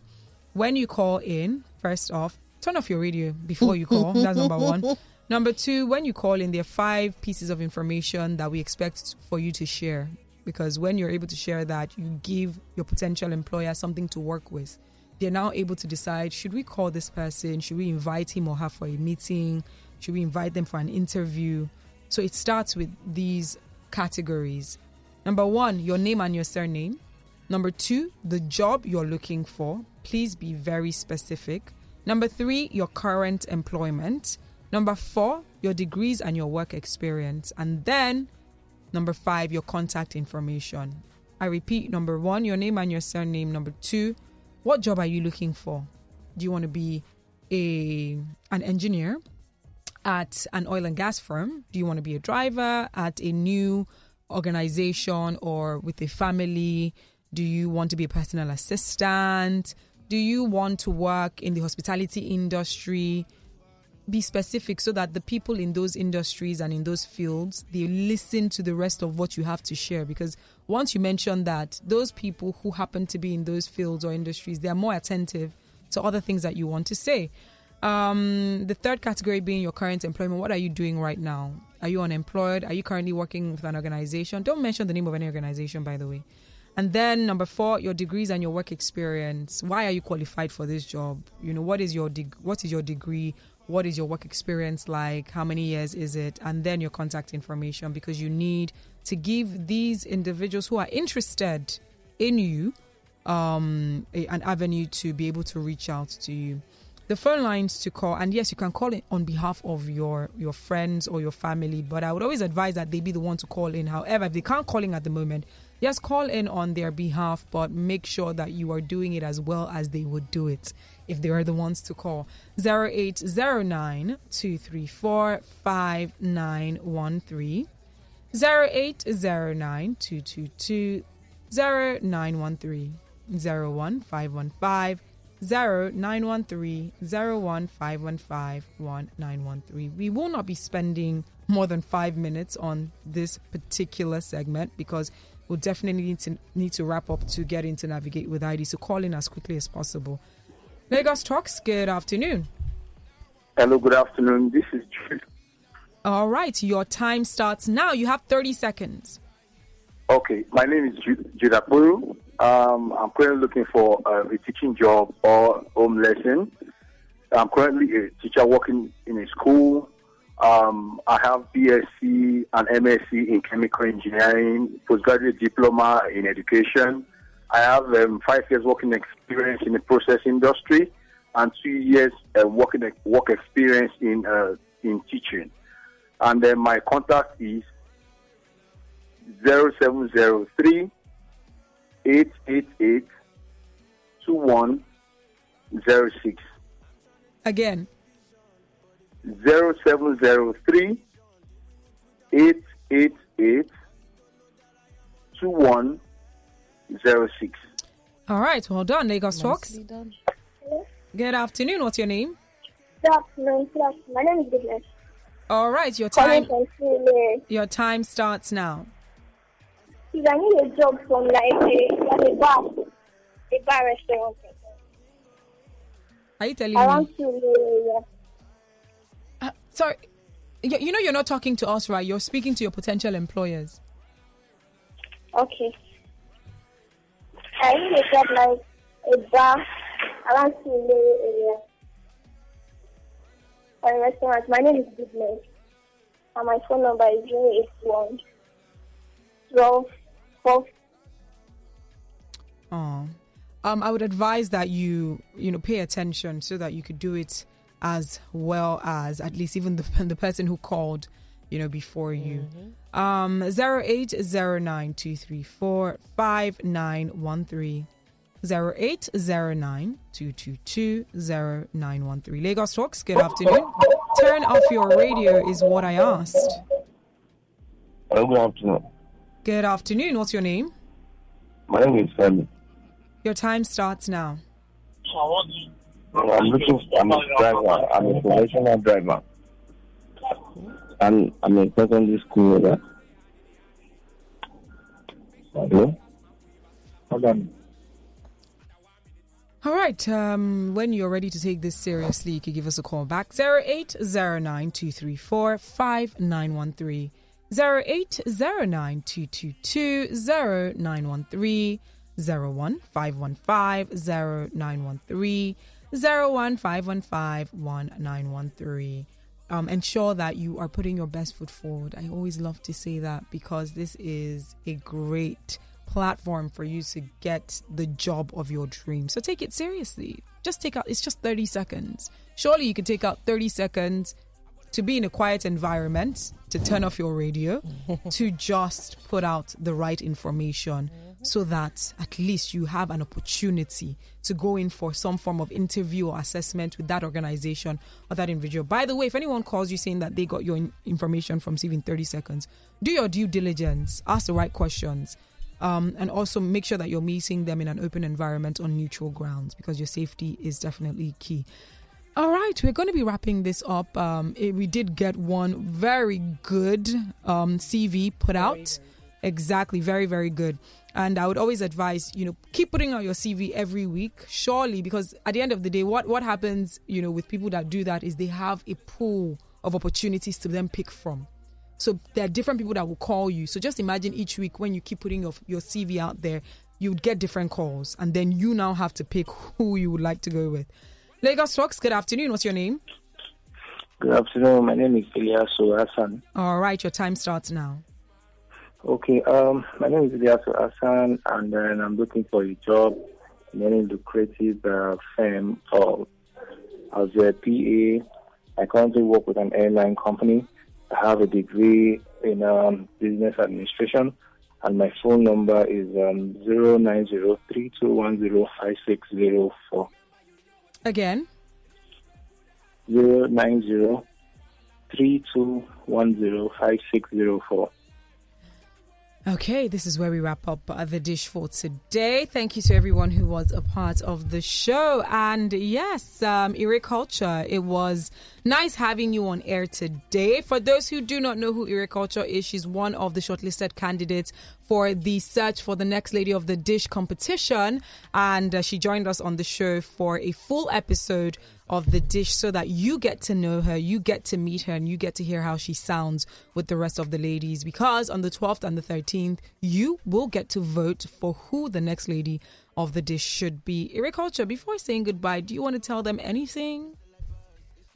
When you call in, first off, turn off your radio before you call. That's number one. <laughs> Number two, when you call in, there are five pieces of information that we expect for you to share. Because when you're able to share that, you give your potential employer something to work with. They're now able to decide should we call this person? Should we invite him or her for a meeting? Should we invite them for an interview? So it starts with these categories. Number one, your name and your surname. Number two, the job you're looking for. Please be very specific. Number three, your current employment. Number four, your degrees and your work experience. And then number five, your contact information. I repeat number one, your name and your surname. Number two, what job are you looking for? Do you want to be a an engineer at an oil and gas firm? Do you want to be a driver at a new organization or with a family? Do you want to be a personal assistant? Do you want to work in the hospitality industry? Be specific so that the people in those industries and in those fields they listen to the rest of what you have to share because once you mention that those people who happen to be in those fields or industries they are more attentive to other things that you want to say um, the third category being your current employment what are you doing right now are you unemployed are you currently working with an organization don't mention the name of any organization by the way and then number four, your degrees and your work experience. Why are you qualified for this job? You know, what is your deg- what is your degree? What is your work experience like? How many years is it? And then your contact information because you need to give these individuals who are interested in you um, a- an avenue to be able to reach out to you. The phone lines to call, and yes, you can call it on behalf of your your friends or your family. But I would always advise that they be the one to call in. However, if they can't call in at the moment, yes, call in on their behalf, but make sure that you are doing it as well as they would do it if they are the ones to call. 0809 234 5913. 0809 222 0913. 01515 0913 01515 1913. We will not be spending more than five minutes on this particular segment because we'll definitely need to need to wrap up to get into navigate with ID. So call in as quickly as possible. Lagos Talks, good afternoon. Hello, good afternoon. This is Jude. All right, your time starts now. You have 30 seconds. Okay, my name is Jude Jude Akpuru. Um, I'm currently looking for uh, a teaching job or home lesson. I'm currently a teacher working in a school. Um, I have BSc and MSc in chemical engineering, postgraduate diploma in education. I have um, five years working experience in the process industry and two years uh, working work experience in uh, in teaching. And then my contact is 0703 888 2106. Again, 0703 888 2106. all right, well done, Lagos Talks. Done. Good afternoon. What's your name? Good afternoon, good afternoon. My name is Goodness. All right, your time your time starts now. Please, I need a job from like a, like a bar, a bar restaurant. Are you telling Around me? Sule area. Uh, sorry, you, know you're not talking to us, right? You're speaking to your potential employers. Okay. I need a job like a bar around Sule area. A restaurant. My name is Goodness. And my phone number is 081 12 12 Oh. Um, I would advise that you, you know, pay attention so that you could do it as well as at least even the, <laughs> the person who called, you know, before you. Um, 0809-234-5913. 0809-222-0913. Lagos Talks, good afternoon. Turn off your radio is what I asked. Hello, good afternoon. Good afternoon. What's your name? My name is Femi. Your time starts now. I'm looking. I'm a driver. I'm a professional driver, and I'm a secondary school leader. Hello. Hold on. All right. Um, when you're ready to take this seriously, you can give us a call back. 0809 234 5913. 0809 222 0913. 01515 0913. 01515 1913. Um, ensure that you are putting your best foot forward. I always love to say that because this is a great platform for you to get the job of your dream. So take it seriously. Just take out, it's just 30 seconds. Surely you can take out 30 seconds to be in a quiet environment, to turn off your radio, <laughs> to just put out the right information so that at least you have an opportunity to go in for some form of interview or assessment with that organization or that individual. By the way, if anyone calls you saying that they got your information from CV in 30 seconds, do your due diligence, ask the right questions. Um, and also make sure that you're meeting them in an open environment on neutral grounds because your safety is definitely key. All right, we're going to be wrapping this up. Um, eh, we did get one very good um, CV put out. Exactly, very, very good. And I would always advise, you know, keep putting out your CV every week, surely, because at the end of the day, what, what happens, you know, with people that do that is they have a pool of opportunities to then pick from. So there are different people that will call you. So just imagine each week when you keep putting your, your CV out there, you would get different calls, and then you now have to pick who you would like to go with. Lagos Talks, good afternoon. What's your name? Good afternoon. My name is Ilyasu Hassan. All right, your time starts now. Okay, um, my name is Ilyasu Hassan, and then I'm looking for a job in any lucrative uh, firm or as a PA. I currently work with an airline company. I have a degree in um, business administration, and my phone number is um, 09032105604. Again, 09032105604. Okay, this is where we wrap up the dish for today. Thank you to everyone who was a part of the show. And yes, um, Ire Culture, it was nice having you on air today. For those who do not know who Ire Culture is, she's one of the shortlisted candidates for the search for the next lady of the dish competition. And uh, she joined us on the show for a full episode of the dish so that you get to know her, you get to meet her, and you get to hear how she sounds with the rest of the ladies. Because on the 12th and the 13th, you will get to vote for who the next lady of the dish should be. Ire Culture, before saying goodbye, do you want to tell them anything?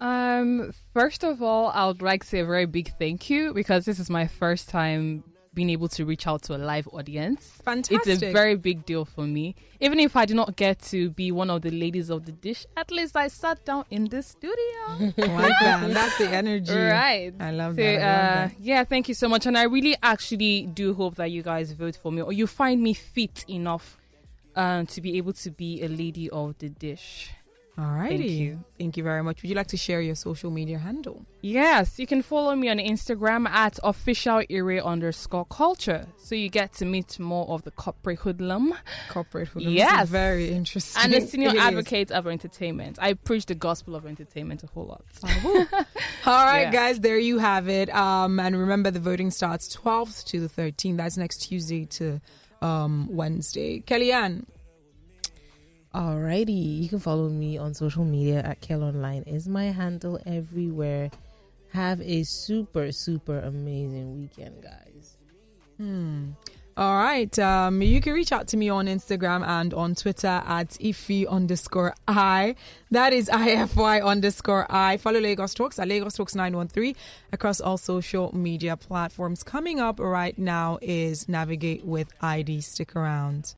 Um, first of all, I would like to say a very big thank you because this is my first time being able to reach out to a live audience. Fantastic. It's a very big deal for me. Even if I did not get to be one of the ladies of the dish, at least I sat down in the studio. <laughs> like that. That's the energy. Right. I love So, that. I love uh, that. yeah, thank you so much. And I really actually do hope that you guys vote for me or you find me fit enough uh, to be able to be a lady of the dish. All righty. Thank you. Thank you very much. Would you like to share your social media handle? Yes, you can follow me on Instagram at official underscore culture. So you get to meet more of the corporate hoodlum. Corporate hoodlum. Is Yes. very interesting. And the senior <laughs> It is. advocate of entertainment. I preach the gospel of entertainment a whole lot. <laughs> All right, Yeah. guys, there you have it. Um, and remember, the voting starts 12th to the 13th. That's next Tuesday to um, Wednesday. Kellyanne. Alrighty, you can follow me on social media at Kel Online is my handle everywhere. Have a super super amazing weekend, guys. Hmm. All right. Um, you can reach out to me on Instagram and on Twitter at Ify underscore I. That is IFY underscore I. Follow Lagos Talks at Lagos Talks 913 across all social media platforms. Coming up right now is Navigate with ID. Stick around.